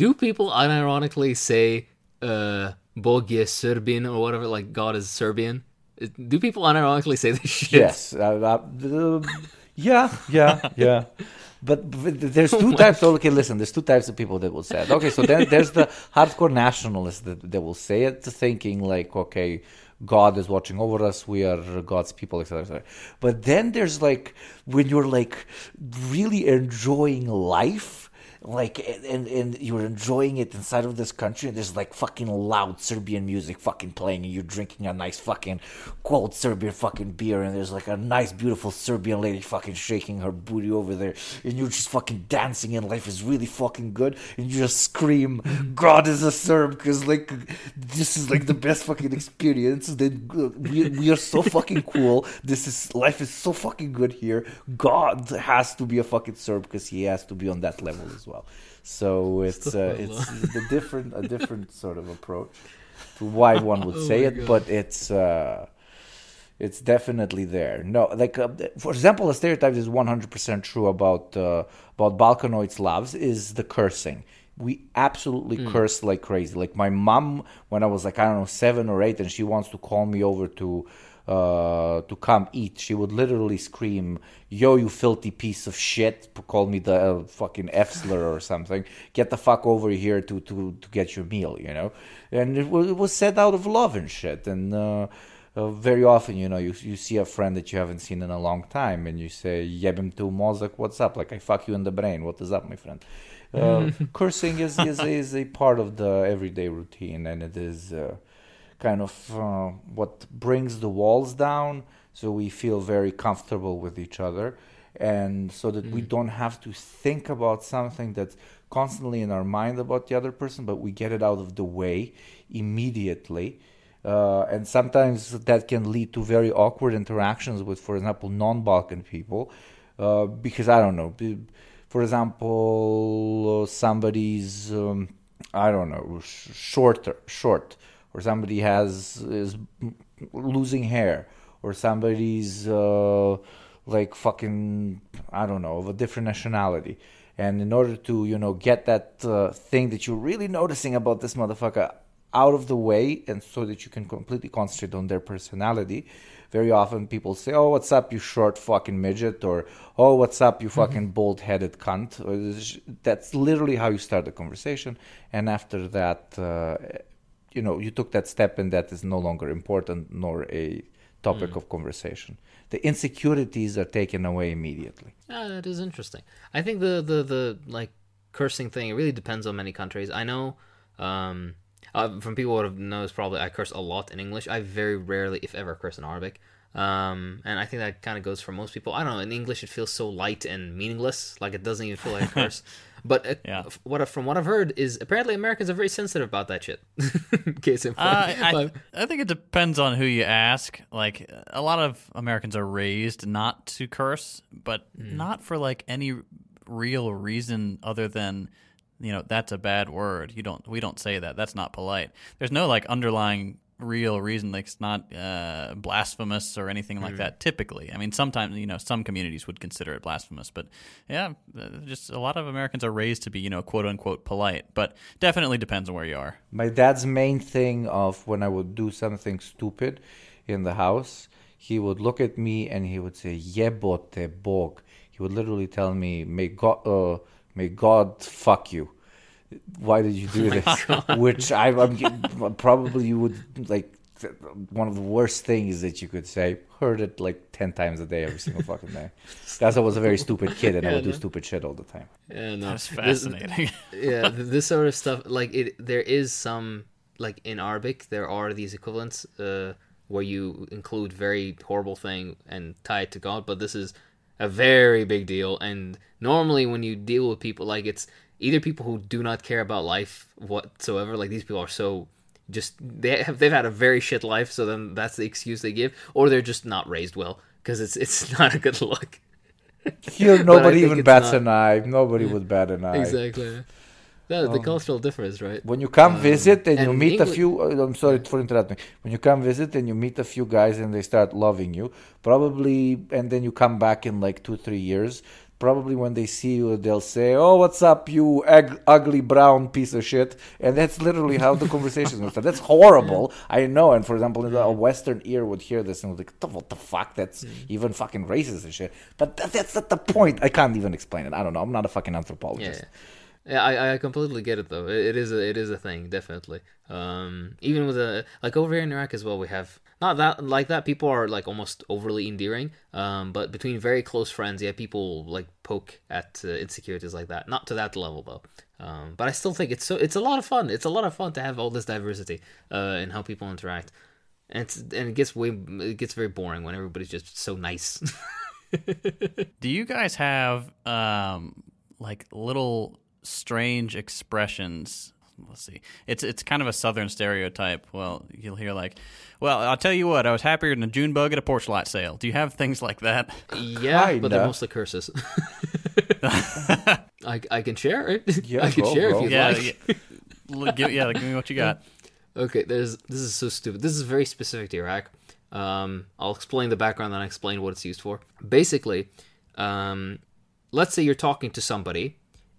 do people unironically say uh, "Bog je Serbian" or whatever, like God is Serbian? Do people unironically say this shit? Yes. Uh, uh, yeah, yeah, yeah. *laughs* But, but there's two types. Oh, okay, listen. There's two types of people that will say it. Okay, so then there's the *laughs* hardcore nationalists that, that will say it, thinking like, okay, God is watching over us. We are God's people, etc. etc. But then there's like when you're like really enjoying life like and, and you're enjoying it inside of this country and there's like fucking loud serbian music fucking playing and you're drinking a nice fucking cold serbian fucking beer and there's like a nice beautiful serbian lady fucking shaking her booty over there and you're just fucking dancing and life is really fucking good and you just scream god is a serb because like this is like the best fucking experience. Then we, we are so fucking cool. This is life is so fucking good here. God has to be a fucking serb because he has to be on that level as well so it's *laughs* uh, it's the different a different *laughs* sort of approach to why one would Oh say it, God. but it's uh, it's definitely there. No, like uh, for example, a stereotype is one hundred percent true about uh, about Balkanoid Slavs is the cursing. We absolutely curse like crazy. Like my mom, when I was like I don't know seven or eight, and she wants to call me over to uh, to come eat, she would literally scream, "Yo, you filthy piece of shit!" Call me the uh, fucking f slur or something. Get the fuck over here to to to get your meal, you know. And it was, it was said out of love and shit. And uh, uh, very often, you know, you you see a friend that you haven't seen in a long time, and you say, "Jebem tu mozak, what's up?" Like I fuck you in the brain. What is up, my friend? Uh, *laughs* cursing is, is is a part of the everyday routine, and it is. Kind of uh, what brings the walls down so we feel very comfortable with each other and so that we don't have to think about something that's constantly in our mind about the other person but we get it out of the way immediately. Uh, and sometimes that can lead to very awkward interactions with for example non-balkan people uh, because i don't know for example uh, somebody's um, i don't know sh- shorter short or somebody has is losing hair or somebody's uh, like fucking I don't know of a different nationality. And in order to you know get that uh, thing that you're really noticing about this motherfucker out of the way and so that you can completely concentrate on their personality very often people say oh what's up you short fucking midget or oh what's up you fucking bald-headed cunt. That's literally how you start the conversation. And after that uh, you know you took that step and that is no longer important nor a topic of conversation the insecurities are taken away immediately Ah, that is interesting. I think the the the like cursing thing it really depends on many countries. I know um uh, from people who have knows probably I curse a lot in English. I very rarely, if ever, curse in Arabic. Um, and I think that kind of goes for most people. I don't know. In English, it feels so light and meaningless, like it doesn't even feel like a curse. *laughs* But uh, Yeah. what from what I've heard is apparently Americans are very sensitive about that shit. *laughs* Case in point. Uh, I, I think it depends on who you ask. Like a lot of Americans are raised not to curse, but not for like any real reason other than you know that's a bad word. You don't we don't say that. That's not polite. There's no like underlying real reason like it's not uh, blasphemous or anything like that typically i mean sometimes you know some communities would consider it blasphemous but yeah uh, just a lot of americans are raised to be you know quote unquote polite but definitely depends on where you are my dad's main thing of when I would do something stupid in the house, he would look at me and he would say "Jebote Bog." He would literally tell me, "May God, uh, may God fuck you." Why did you do *laughs* this? Which I, I'm probably you would like one of the worst things that you could say. Heard it like ten times a day, every single fucking day. Because I was a very stupid kid and I Yeah, would do *laughs* stupid shit all the time. Yeah, no. That's This- fascinating. *laughs* yeah, this sort of stuff. Like it, there is some like in Arabic, there are these equivalents uh, where you include very horrible thing and tie it to God, but this is a very big deal. And normally, when you deal with people, like it's either people who do not care about life whatsoever, like these people are so just they have they've had a very shit life, so then that's the excuse they give, or they're just not raised well because it's it's *laughs* not a good look. Here, nobody even bats not- an eye. Nobody would bat an eye. Exactly. The, the cultural difference, right? When you come visit and, you and meet a few, uh, I'm sorry for interrupting. When you come visit and you meet a few guys and they start loving you, probably, and then you come back in like two, three years, probably when they see you, they'll say, "Oh, what's up, you ug- ugly brown piece of shit?" And that's literally how the conversation start. That's horrible, I know. And for example, a Western ear would hear this and like, "What the fuck? That's even fucking racist and shit." But that, that's not the point. I can't even explain it. I don't know. I'm not a fucking Yeah, anthropologist. yeah, I, I completely get it though. It, it is a it is a thing, definitely. Um, even with a like over here in Iraq as well, we have not that like that. People are like almost overly endearing. Um, but between very close friends, yeah, people like poke at uh, insecurities like that. Not to that level though. Um, but I still think it's so it's a lot of fun. It's a lot of fun to have all this diversity uh, in how people interact. And it's and it gets way it gets very boring when everybody's just so nice. *laughs* Do you guys have um, like little strange expressions? Let's see. It's it's kind of a southern stereotype. Well, you'll hear like, "Well, I'll tell you what. I was happier than a June bug at a porch light sale." Do you have things like that? Yeah, but they're mostly curses. *laughs* I, I can share it. Yeah, *laughs* I can go, share bro. if you'd yeah, like. yeah. Give, yeah. Give me what you got. *laughs* Okay, there's this is so stupid. This is very specific to Iraq. Um, I'll explain the background, then I explain what it's used for. Basically, um, let's say you're talking to somebody,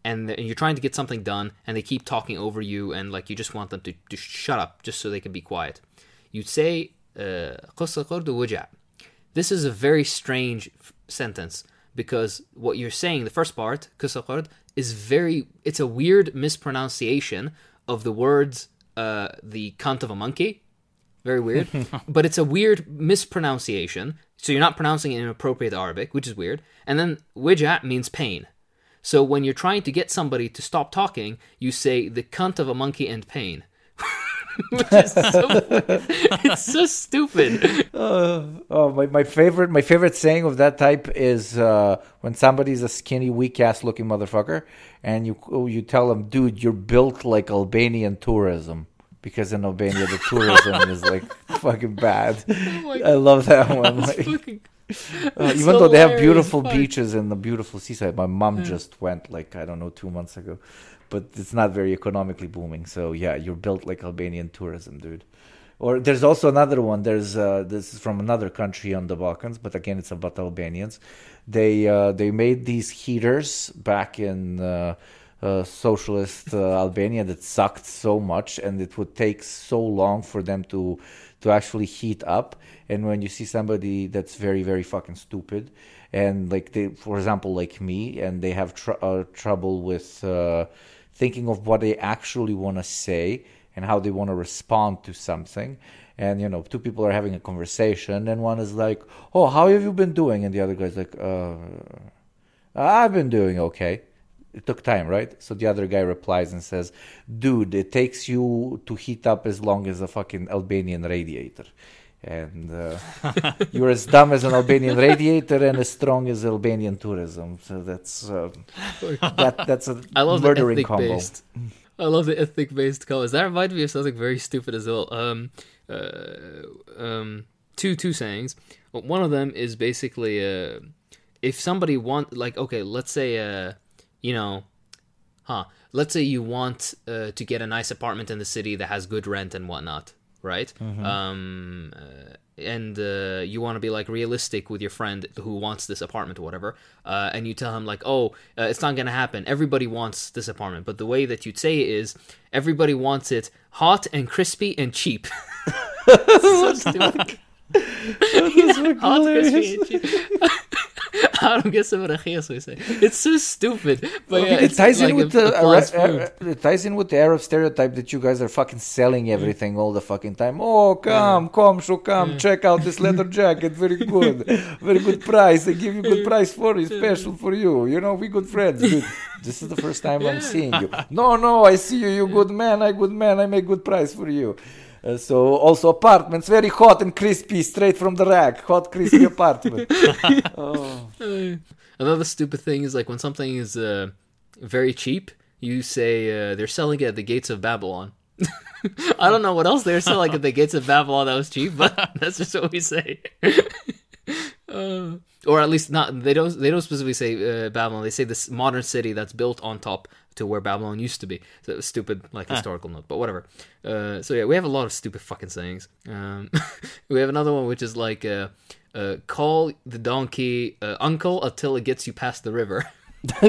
and you're trying to get something done and they keep talking over you and like you just want them to, to shut up just so they can be quiet. You say uh, this is a very strange f- sentence because what you're saying the first part is very it's a weird mispronunciation of the words uh, the cunt of a monkey. Very weird. *laughs* But it's a weird mispronunciation. So you're not pronouncing it in appropriate arabic which is weird. And then wijat means pain. So when you're trying to get somebody to stop talking, you say the cunt of a monkey and pain. *laughs* which is so it's so stupid. Oh, my, my favorite my favorite saying of that type is uh, when somebody's a skinny, weak ass looking motherfucker, and you you tell them, dude, you're built like Albanian tourism. Because in Albania the tourism is like fucking bad. *laughs* my I love that one. Like, fucking- *laughs* uh, *laughs* even though they have beautiful fuck. beaches and the beautiful seaside, my mom just went like I don't know two months ago, but it's not very economically booming. So yeah, you're built like Albanian tourism, dude. Or there's also another one. There's uh, this is from another country on the Balkans, but again, it's about Albanians. They uh, they made these heaters back in socialist uh, Albania that sucked so much, and it would take so long for them to to actually heat up. And when you see somebody that's very very fucking stupid, and like they, for example, like me, and they have tr- uh, trouble with uh, thinking of what they actually want to say and how they want to respond to something. And you know, two people are having a conversation, and one is like, "Oh, how have you been doing?" And the other guy's like, "Uh, I've been doing okay." It took time, right? So the other guy replies and says, "Dude, it takes you to heat up as long as a fucking Albanian radiator." And uh, *laughs* you're as dumb as an Albanian radiator and as strong as Albanian tourism. So that's uh, that that's a I love the murdering ethnic combo. based. I love the ethnic based comments. That reminds me of something very stupid as well. Um, uh, um, two two sayings. One of them is basically uh, if somebody want like okay, let's say uh, you know, huh? Let's say you want uh, to get a nice apartment in the city that has good rent and whatnot, right? Um, uh, and uh, you want to be like realistic with your friend who wants this apartment or whatever, uh, and you tell him like, "Oh, uh, it's not gonna happen. Everybody wants this apartment." But the way that you'd say it is, everybody wants it hot and crispy and cheap. *laughs* *laughs* so stupid. *laughs* hot, crispy, and cheap. Waarom get some so say? It's so stupid. But yeah, it ties like in with a- the applause Ara- food. It ties in with the Arab stereotype that you guys are fucking selling everything all the fucking time. Oh, come, come, so come, check out this leather *laughs* jacket, very good, very good price. I give you good price for it, special for you. You know, we good friends. Dude, *laughs* this is the first time I'm seeing you. No, no, I see you. You good man. I good man. I make good price for you. Uh, so also apartments very hot and crispy straight from the rack hot crispy *laughs* apartment *laughs* oh. Uh, Another stupid thing is like when something is uh, very cheap, you say uh, they're selling it at the gates of Babylon. *laughs* I don't know what else they're selling at the gates of Babylon that was cheap, but that's just what we say. Uh, or at least not they don't they don't specifically say uh, Babylon. They say this modern city that's built on top to where Babylon used to be. So it was stupid like historical note, but whatever. Uh, so yeah, we have a lot of stupid fucking sayings. Um, *laughs* we have another one which is like uh, uh, call the donkey uh, uncle until it gets you past the river. *laughs* *laughs*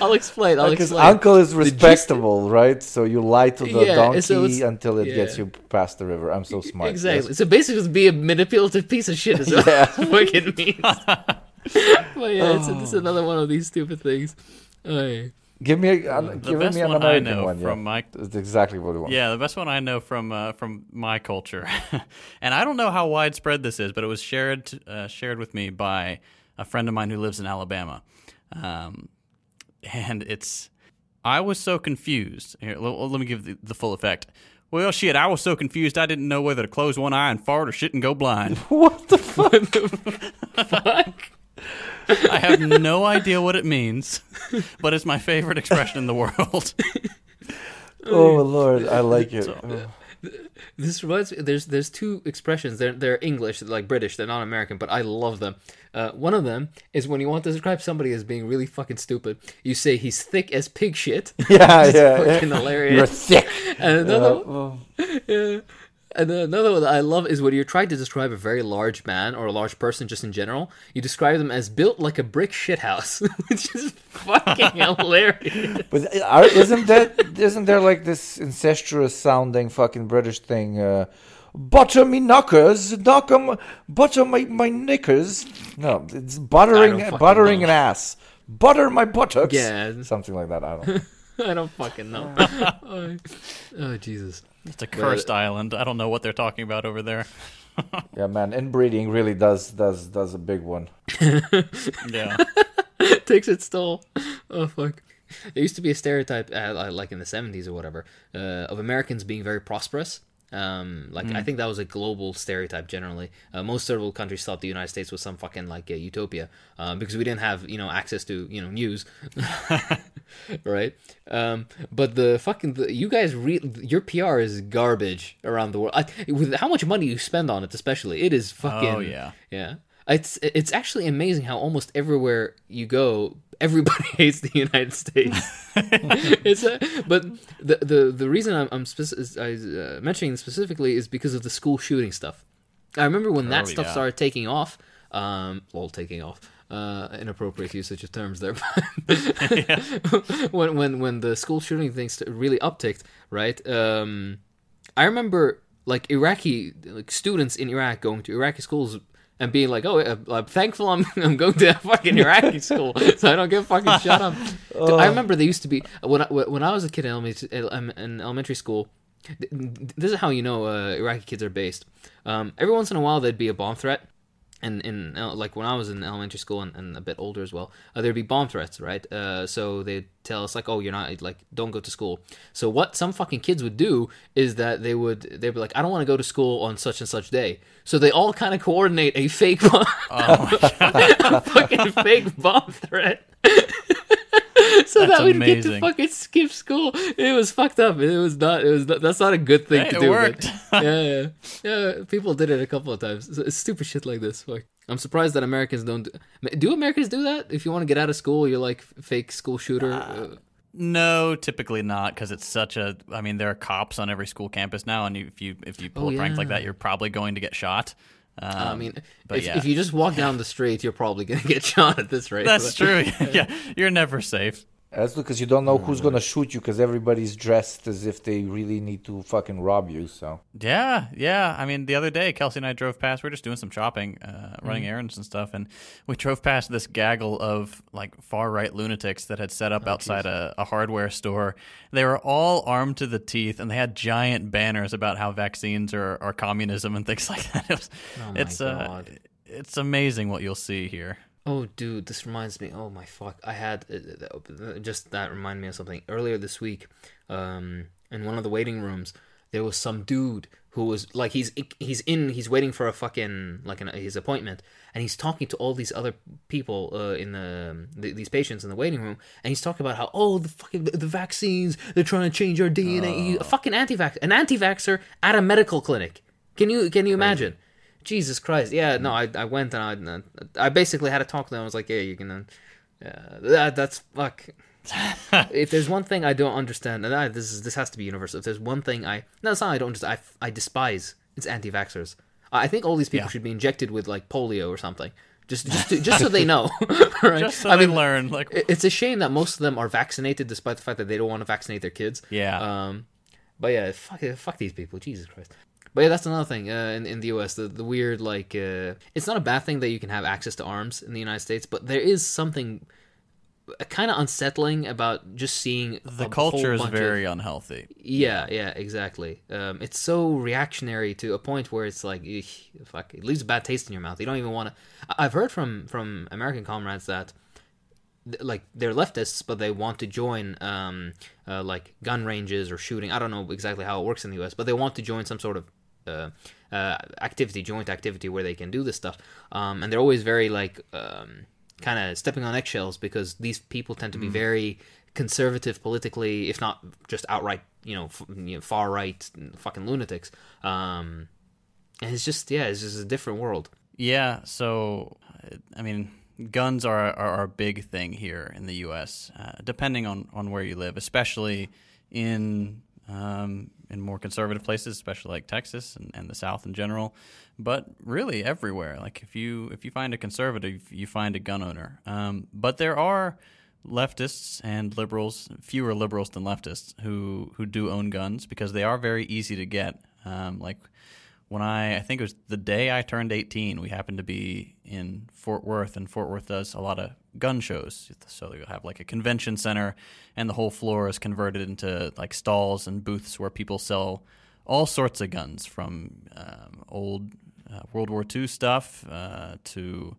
I'll explain. I'll Because explain. uncle is gist- respectable, right? So you lie to the Yeah, donkey so until it gets you past the river. I'm so smart. Exactly. yes. So basically, just be a manipulative piece of shit is what Yeah. *laughs* what it means. *laughs* but yeah, it's, it's oh. another one of these stupid things. Oh, Aye. Give me, a, The give best me an one I know one. from yeah. my That's exactly what we want. Yeah, the best one I know from uh, from my culture, *laughs* and I don't know how widespread this is, but it was shared uh, shared with me by a friend of mine who lives in Alabama, um, and it's I was so confused. Here, let, let me give the, the full effect. Well, shit, I was so confused I didn't know whether to close one eye and fart or shit and go blind. *laughs* What the *laughs* fuck? What the fuck? I have no idea what it means, but it's my favorite expression in the world. oh lord, I like it. Oh. This reminds me. There's there's two expressions. They're they're English, like British. They're not American, but I love them. Uh, one of them is when you want to describe somebody as being really fucking stupid. You say he's thick as pig shit. *laughs* Yeah, yeah, fucking yeah. hilarious. You're thick. And another Uh, one, oh. *laughs* yeah. And then another one that I love is when you're trying to describe a very large man or a large person just in general, you describe them as built like a brick shithouse, *laughs* which is fucking *laughs* hilarious. But are, isn't that isn't there like this incestuous sounding fucking British thing? Uh, butter me knockers, knock 'em, butter my, my knickers. No, it's buttering buttering know. an ass. Butter my buttocks. Yeah. something like that. I don't. know. *laughs* I don't fucking know. oh, oh, Jesus. It's a cursed island. I don't know what they're talking about over there. *laughs* yeah, man, inbreeding really does does does a big one. *laughs* Yeah. takes its toll. Oh fuck. It used to be a stereotype, uh, like in the seventies or whatever, uh, of Americans being very prosperous. Um, like I think that was a global stereotype generally. Uh, most third world countries thought the United States was some fucking like a utopia uh, because we didn't have you know access to you know news, *laughs* *laughs* right? Um, but the fucking the, you guys re- your PR is garbage around the world. I, with how much money you spend on it, especially, it is fucking Oh, yeah. yeah. It's it's actually amazing how almost everywhere you go, everybody *laughs* hates the United States. *laughs* a, but the the the reason I'm, I'm speci- I, uh, mentioning specifically is because of the school shooting stuff. I remember when that Oh, stuff yeah. started taking off. Um, well, taking off. Uh, inappropriate usage of terms there. *laughs* when when when the school shooting things really upticked, right? Um, I remember like Iraqi like students in Iraq going to Iraqi schools and being like, "Oh, uh, I'm thankful I'm *laughs* I'm going to *laughs* fucking Iraqi *laughs* school so I don't get fucking shut up." I remember they used to be when I, when I was a kid in elementary, in elementary school. This is how you know uh, Iraqi kids are based. Um, every once in a while, there'd be a bomb threat, and in uh, like when I was in elementary school and, and a bit older as well, uh, there'd be bomb threats, right? Uh, so they'd tell us like, "Oh, you're not like, don't go to school." So what some fucking kids would do is that they would they'd be like, "I don't want to go to school on such and such day," so they all kind of coordinate a fake bomb, *laughs* a fucking fake bomb threat. *laughs* so That's that we'd get to fucking skip school. It was fucked up. It was not. It was. Not, that's not a good thing Hey, to it do. but- worked. *laughs* *laughs* yeah, yeah, yeah. People did it a couple of times. It's, stupid shit like this. Like, I'm surprised that Americans don't. Do, do Americans do that? If you want to get out of school, you're like fake school shooter. Uh, No, typically not, because it's such a. I mean, there are cops on every school campus now, and if you if you pull Oh, a prank like that, you're probably going to get shot. Um, I mean, but if, yeah. if you just walk down the street, you're probably gonna get shot at this rate. that's But- true. yeah, you're never safe. That's because you don't know who's gonna shoot you because everybody's dressed as if they really need to fucking rob you. So Yeah, yeah. I mean, the other day, Kelsey and I drove past. We are just doing some shopping, uh, Mm-hmm. running errands and stuff, and we drove past this gaggle of like far right lunatics that had set Oh, up outside a, a hardware store. They were all armed to the teeth, and they had giant banners about how vaccines are, are communism and things *laughs* like that. It was, Oh it's uh, it's amazing what you'll see here. Oh, dude, this reminds me. Oh my fuck! I had uh, uh, just that reminded me of something earlier this week. Um, in one of the waiting rooms, there was some dude who was like he's he's in he's waiting for a fucking like an, his appointment, and he's talking to all these other people uh, in the, the these patients in the waiting room, and he's talking about how oh the fucking the, the vaccines they're trying to change our DNA. He- a fucking anti-vax an anti-vaxer at a medical clinic. Can you can you imagine? Jesus Christ! Yeah, no, I, I went and I I basically had a talk to them. I was like, yeah, you're gonna, yeah, that, that's fuck. *laughs* if there's one thing I don't understand, and I, this is this has to be universal. If there's one thing I no, it's not I don't just I I despise. It's anti-vaxxers. I think all these people Yeah. should be injected with like polio or something, just just to, just so they know. *laughs* right? Just so I they mean, learn, like, it's a shame that most of them are vaccinated, despite the fact that they don't want to vaccinate their kids. yeah, Um, but yeah, fuck, fuck these people, Jesus Christ. But yeah, that's another thing uh, in in the U.S. The the weird like uh, it's not a bad thing that you can have access to arms in the United States, but there is something kind of unsettling about just seeing the culture is bunch of- very unhealthy. yeah, yeah, exactly. Um, it's so reactionary to a point where it's like, fuck, it leaves a bad taste in your mouth. You don't even want to. I've heard from from American comrades that, like, they're leftists, but they want to join, um, uh, like gun ranges or shooting. I don't know exactly how it works in the U.S., but they want to join some sort of. Uh, uh, activity, joint activity, where they can do this stuff, um, and they're always very like um, kind of stepping on eggshells because these people tend to be very conservative politically, if not just outright, you know, f- you know far right fucking lunatics. Um, and it's just yeah, it's just a different world. Yeah, so I mean, guns are, are, are a big thing here in the U.S. Uh, depending on, on where you live, especially in um, in more conservative places, especially like Texas and, and the South in general. But really everywhere, like if you if you find a conservative, you find a gun owner. Um, but there are leftists and liberals, fewer liberals than leftists, who who do own guns because they are very easy to get. Um, like when I, I think it was the day I turned 18, we happened to be in Fort Worth, and Fort Worth does a lot of gun shows. So you'll have like a convention center, and the whole floor is converted into like stalls and booths where people sell all sorts of guns from um, old uh, World War II stuff uh, to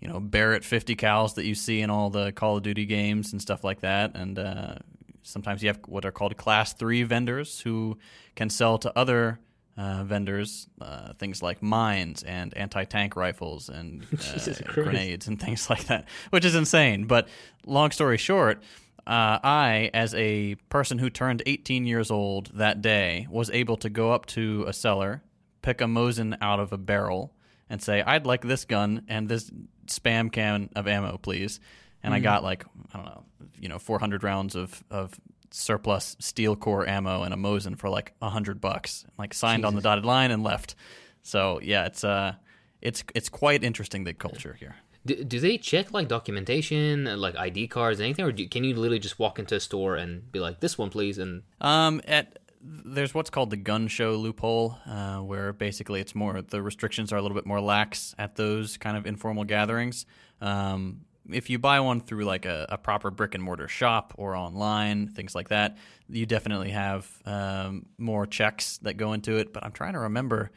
you know Barrett 50 cals that you see in all the Call of Duty games and stuff like that, and uh, sometimes you have what are called class three vendors who can sell to other uh, vendors uh, things like mines and anti-tank rifles and *laughs* uh, grenades and *laughs* things like that, which is insane. But long story short, uh, I, as a person who turned 18 years old that day, was able to go up to a seller, pick a Mosin out of a barrel, and say, "I'd like this gun and this spam can of ammo, please." And I got like I don't know, you know, 400 rounds of of surplus steel core ammo and a Mosin for like a hundred bucks. Like signed on the dotted line and left. So yeah, it's uh, it's it's quite interesting the culture here. Do, do they check like documentation, like ID cards, anything, or do, can you literally just walk into a store and be like, "This one, please"? And Um, at there's what's called the gun show loophole, uh, where basically it's more the restrictions are a little bit more lax at those kind of informal gatherings. Um, if you buy one through like a, a proper brick and mortar shop or online, things like that, you definitely have um, more checks that go into it. But I'm trying to remember,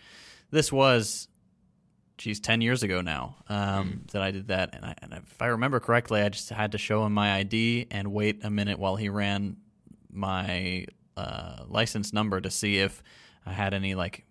this was geez, 10 years ago now um, that I did that. And, I, and if I remember correctly, I just had to show him my ID and wait a minute while he ran my uh, license number to see if I had any like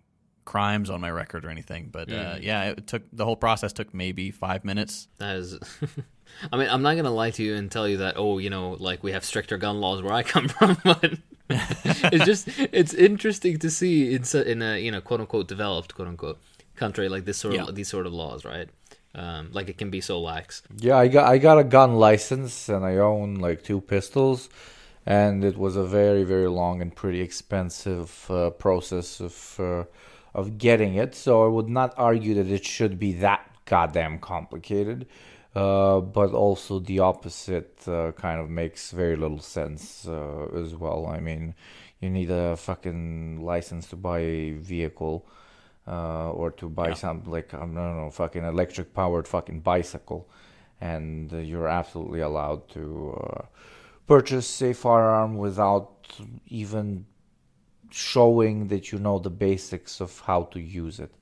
crimes on my record or anything. But uh, yeah, it took the whole process took maybe five minutes. that is, *laughs* I mean, I'm not gonna lie to you and tell you that oh, you know, like we have stricter gun laws where I come *laughs* from, but *laughs* it's just it's interesting to see in su- in a you know quote unquote developed quote unquote country like this sort of Yeah. these sort of laws, right? Um, like it can be so lax. Yeah, I got I got a gun license and I own like two pistols, and it was a very very long and pretty expensive uh, process of uh, of getting it. So I would not argue that it should be that goddamn complicated. uh, but also the opposite uh, kind of makes very little sense uh, as well. I mean, you need a fucking license to buy a vehicle uh, or to buy Yeah. some like I don't know, fucking electric powered fucking bicycle, and uh, you're absolutely allowed to uh, purchase a firearm without even showing that you know the basics of how to use it.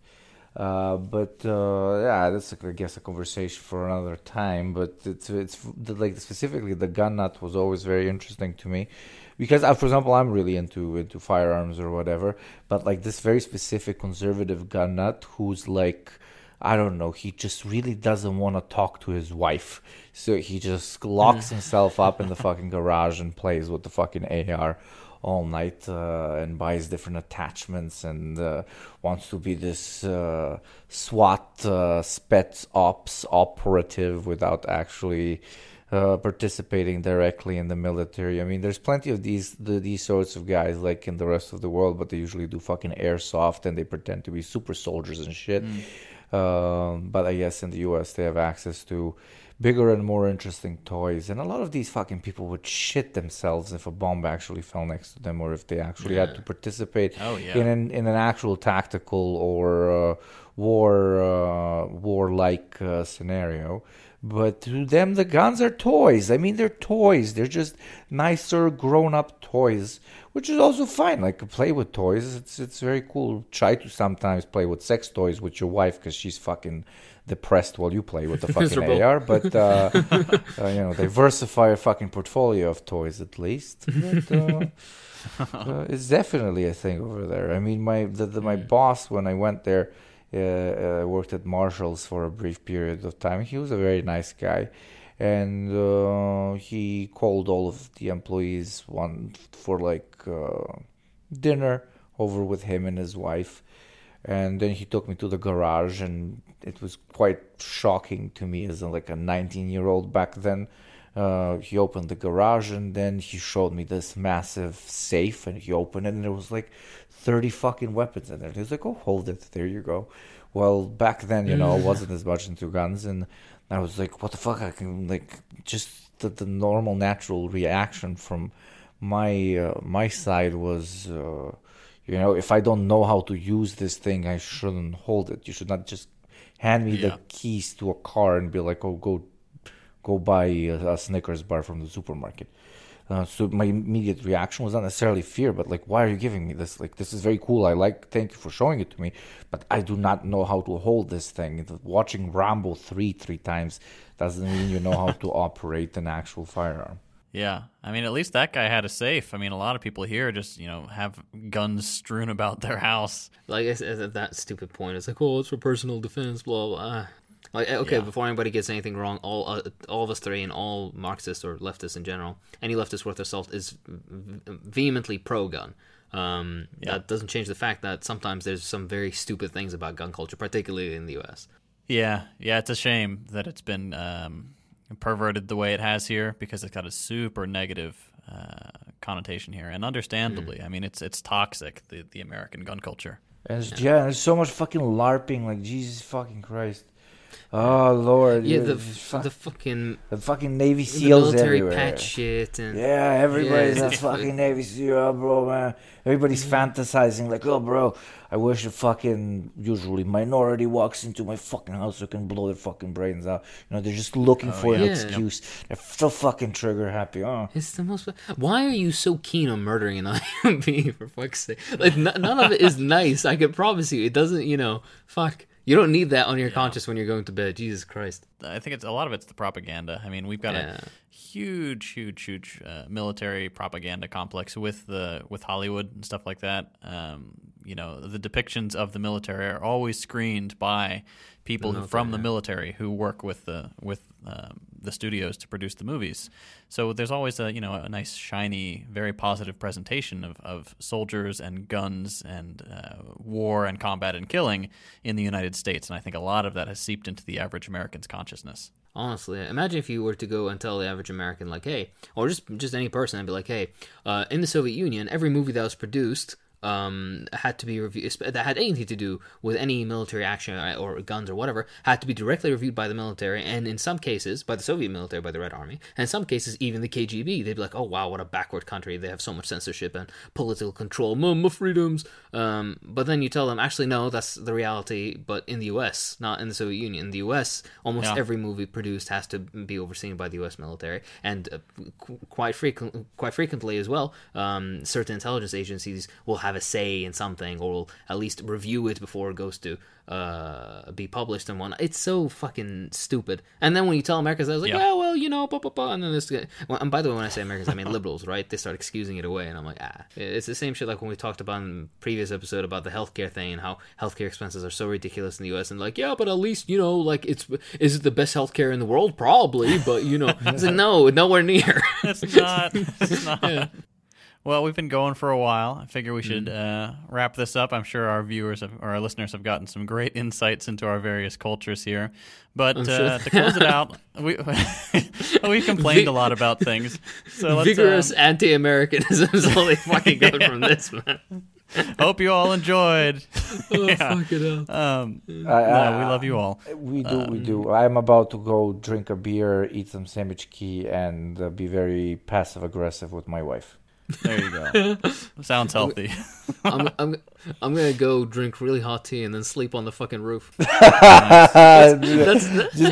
Uh, but uh, yeah, that's I guess a conversation for another time. But it's it's the, like specifically the gun nut was always very interesting to me because, uh, for example, I'm really into into firearms or whatever. But like this very specific conservative gun nut who's like. I don't know. He just really doesn't want to talk to his wife, so he just locks himself up in the *laughs* fucking garage and plays with the fucking AR all night uh, and buys different attachments and uh, wants to be this uh, SWAT uh, spec ops operative without actually uh, participating directly in the military. I mean, there's plenty of these the, these sorts of guys like in the rest of the world, but they usually do fucking airsoft and they pretend to be super soldiers and shit. Um, but I guess in the U.S. they have access to bigger and more interesting toys, and a lot of these fucking people would shit themselves if a bomb actually fell next to them, or if they actually had to participate Oh, yeah. in an in an actual tactical or uh, war uh, war-like uh, scenario. But to them, the guns are toys. I mean, they're toys. They're just nicer, grown-up toys, which is also fine. Like play with toys. It's it's very cool. Try to sometimes play with sex toys with your wife because she's fucking depressed while you play with the *laughs* fucking AR. But uh, *laughs* uh, you know, diversify your fucking portfolio of toys at least. *laughs* But, uh, uh, it's definitely a thing over there. I mean, my the, the, my boss when I went there, uh, uh, worked at Marshalls for a brief period of time. He was a very nice guy, and uh, he called all of the employees one for like uh, dinner over with him and his wife. And then he took me to the garage, and it was quite shocking to me as a, like a 19 year old back then. Uh, he opened the garage, and then he showed me this massive safe, and he opened it, and there was like 30 fucking weapons in there. He was like, "Oh, hold it, there you go." Well, back then, you know, I *laughs* wasn't as much into guns, and I was like, "What the fuck?" I can like just the, the normal, natural reaction from my uh, my side was. Uh, you know, if I don't know how to use this thing, I shouldn't hold it. You should not just hand me Yeah. the keys to a car and be like, "Oh, go, go buy a, a Snickers bar from the supermarket." Uh, so my immediate reaction was not necessarily fear, but like, why are you giving me this? Like, this is very cool. I like. Thank you for showing it to me, but I do not know how to hold this thing. Watching Rambo three three times doesn't mean you know how to *laughs* operate an actual firearm. Yeah, I mean, at least that guy had a safe. I mean, a lot of people here just you know have guns *laughs* strewn about their house. Like at that stupid point, it's like, oh, it's for personal defense, blah blah. Like okay, Yeah. before anybody gets anything wrong, all uh, all of us three and all Marxists or leftists in general, any leftist worth their salt is v- vehemently pro-gun. Um, That doesn't change the fact that sometimes there's some very stupid things about gun culture, particularly in the U.S. Yeah, yeah, it's a shame that it's been um, perverted the way it has here because it's got a super negative uh, connotation here, and understandably, I mean, it's it's toxic the the American gun culture. And it's, yeah, there's so much fucking LARPing. Like Jesus fucking Christ. Oh Lord. Yeah, yeah, the just f- the fucking the fucking Navy the SEALs military everywhere. patch shit and Yeah, everybody's Yeah, a fucking *laughs* Navy SEAL, bro, man. Everybody's fantasizing like, oh, bro, I wish a fucking usually minority walks into my fucking house so I can blow their fucking brains out. You know, they're just looking for an excuse. They're so fucking trigger happy. Oh, It's the most. Why are you so keen on murdering an *laughs* human being? For fuck's sake, like n- none of it is nice. I can promise you, it doesn't. You know, fuck. You don't need that on your conscience when you're going to bed. Jesus Christ. I think it's a lot of it's the propaganda. I mean, we've got Yeah. a huge, huge, huge uh, military propaganda complex with the with Hollywood and stuff like that. Um, you know, the depictions of the military are always screened by people who, from the military who work with the with um, the studios to produce the movies. So there's always a you know a nice shiny, very positive presentation of, of soldiers and guns and uh, war and combat and killing in the United States, and I think a lot of that has seeped into the average American's consciousness. Honestly, imagine if you were to go and tell the average American, like, hey, or just just any person, and be like, hey, uh, in the Soviet Union, every movie that was produced um, had to be reviewed that had anything to do with any military action or guns or whatever had to be directly reviewed by the military, and in some cases by the Soviet military, by the Red Army, and in some cases even the KGB. They'd be like, "Oh wow, what a backward country! They have so much censorship and political control, mama freedoms." Um, but then you tell them, actually, no, that's the reality. But in the U.S., not in the Soviet Union, in the U.S., almost Yeah. every movie produced has to be overseen by the U.S. military, and uh, qu- quite frequent, quite frequently as well, um, certain intelligence agencies will have a say in something, or will at least review it before it goes to uh, be published and whatnot. It's so fucking stupid. And then when you tell Americans, I was like, Yeah. yeah, well, you know, blah, blah, blah. and then this guy. Well, and by the way, when I say Americans, I mean *laughs* liberals, right? They start excusing it away, and I'm like, ah, it's the same shit like when we talked about in the previous episode about the healthcare thing and how healthcare expenses are so ridiculous in the U.S. and like, yeah, but at least you know, like, it's is it the best healthcare in the world? Probably, but you know, *laughs* it's like, no, nowhere near. It's not. It's *laughs* not. Well, we've been going for a while. I figure we should uh, wrap this up. I'm sure our viewers have, or our listeners have gotten some great insights into our various cultures here. But uh, sure. to close it out, *laughs* we *laughs* we complained a lot about things. So let's, Vigorous um, anti-Americanism is all they fucking *laughs* got from this, man. hope you all enjoyed. Oh, Yeah. fuck it up. Um, I- no, I- we love you all. We do, we do. I'm about to go drink a beer, eat some sandwich key, and uh, be very passive aggressive with my wife. There you go. *laughs* Sounds healthy. I'm, I'm, I'm gonna go drink really hot tea and then sleep on the fucking roof. *laughs* Just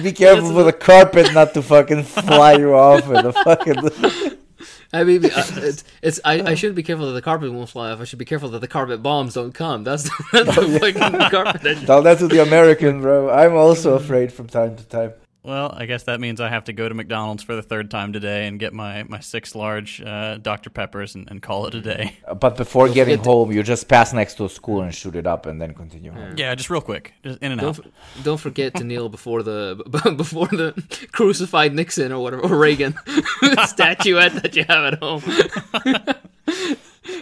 be careful with the carpet not to fucking fly you off with the fucking. *laughs* I mean, uh, it's, it's I, I shouldn't be careful that the carpet won't fly off. I should be careful that the carpet bombs don't come. That's the, that's the fucking carpet. that- Tell that to the American, bro. I'm also afraid from time to time. Well, I guess that means I have to go to McDonald's for the third time today and get my, my six large uh, Dr. Peppers and, and call it a day. Uh, But before getting forget home, you just pass next to a school and shoot it up, and then continue home. Yeah, just real quick. Just in and Don't out. f- don't forget to kneel before the *laughs* before the *laughs* crucified Nixon or whatever or Reagan *laughs* statuette that you have at home.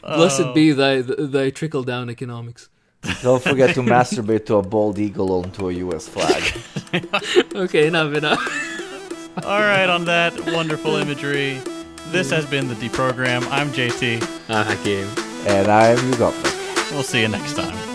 Blessed be thy thy trickle down economics. Don't forget to masturbate to a bald eagle onto a U.S. flag. *laughs* Okay, enough, enough. *laughs* All right, on that wonderful imagery, this has been the deprogram. I'm JT. Ah, Hakim. and I'm Hugo. We'll see you next time.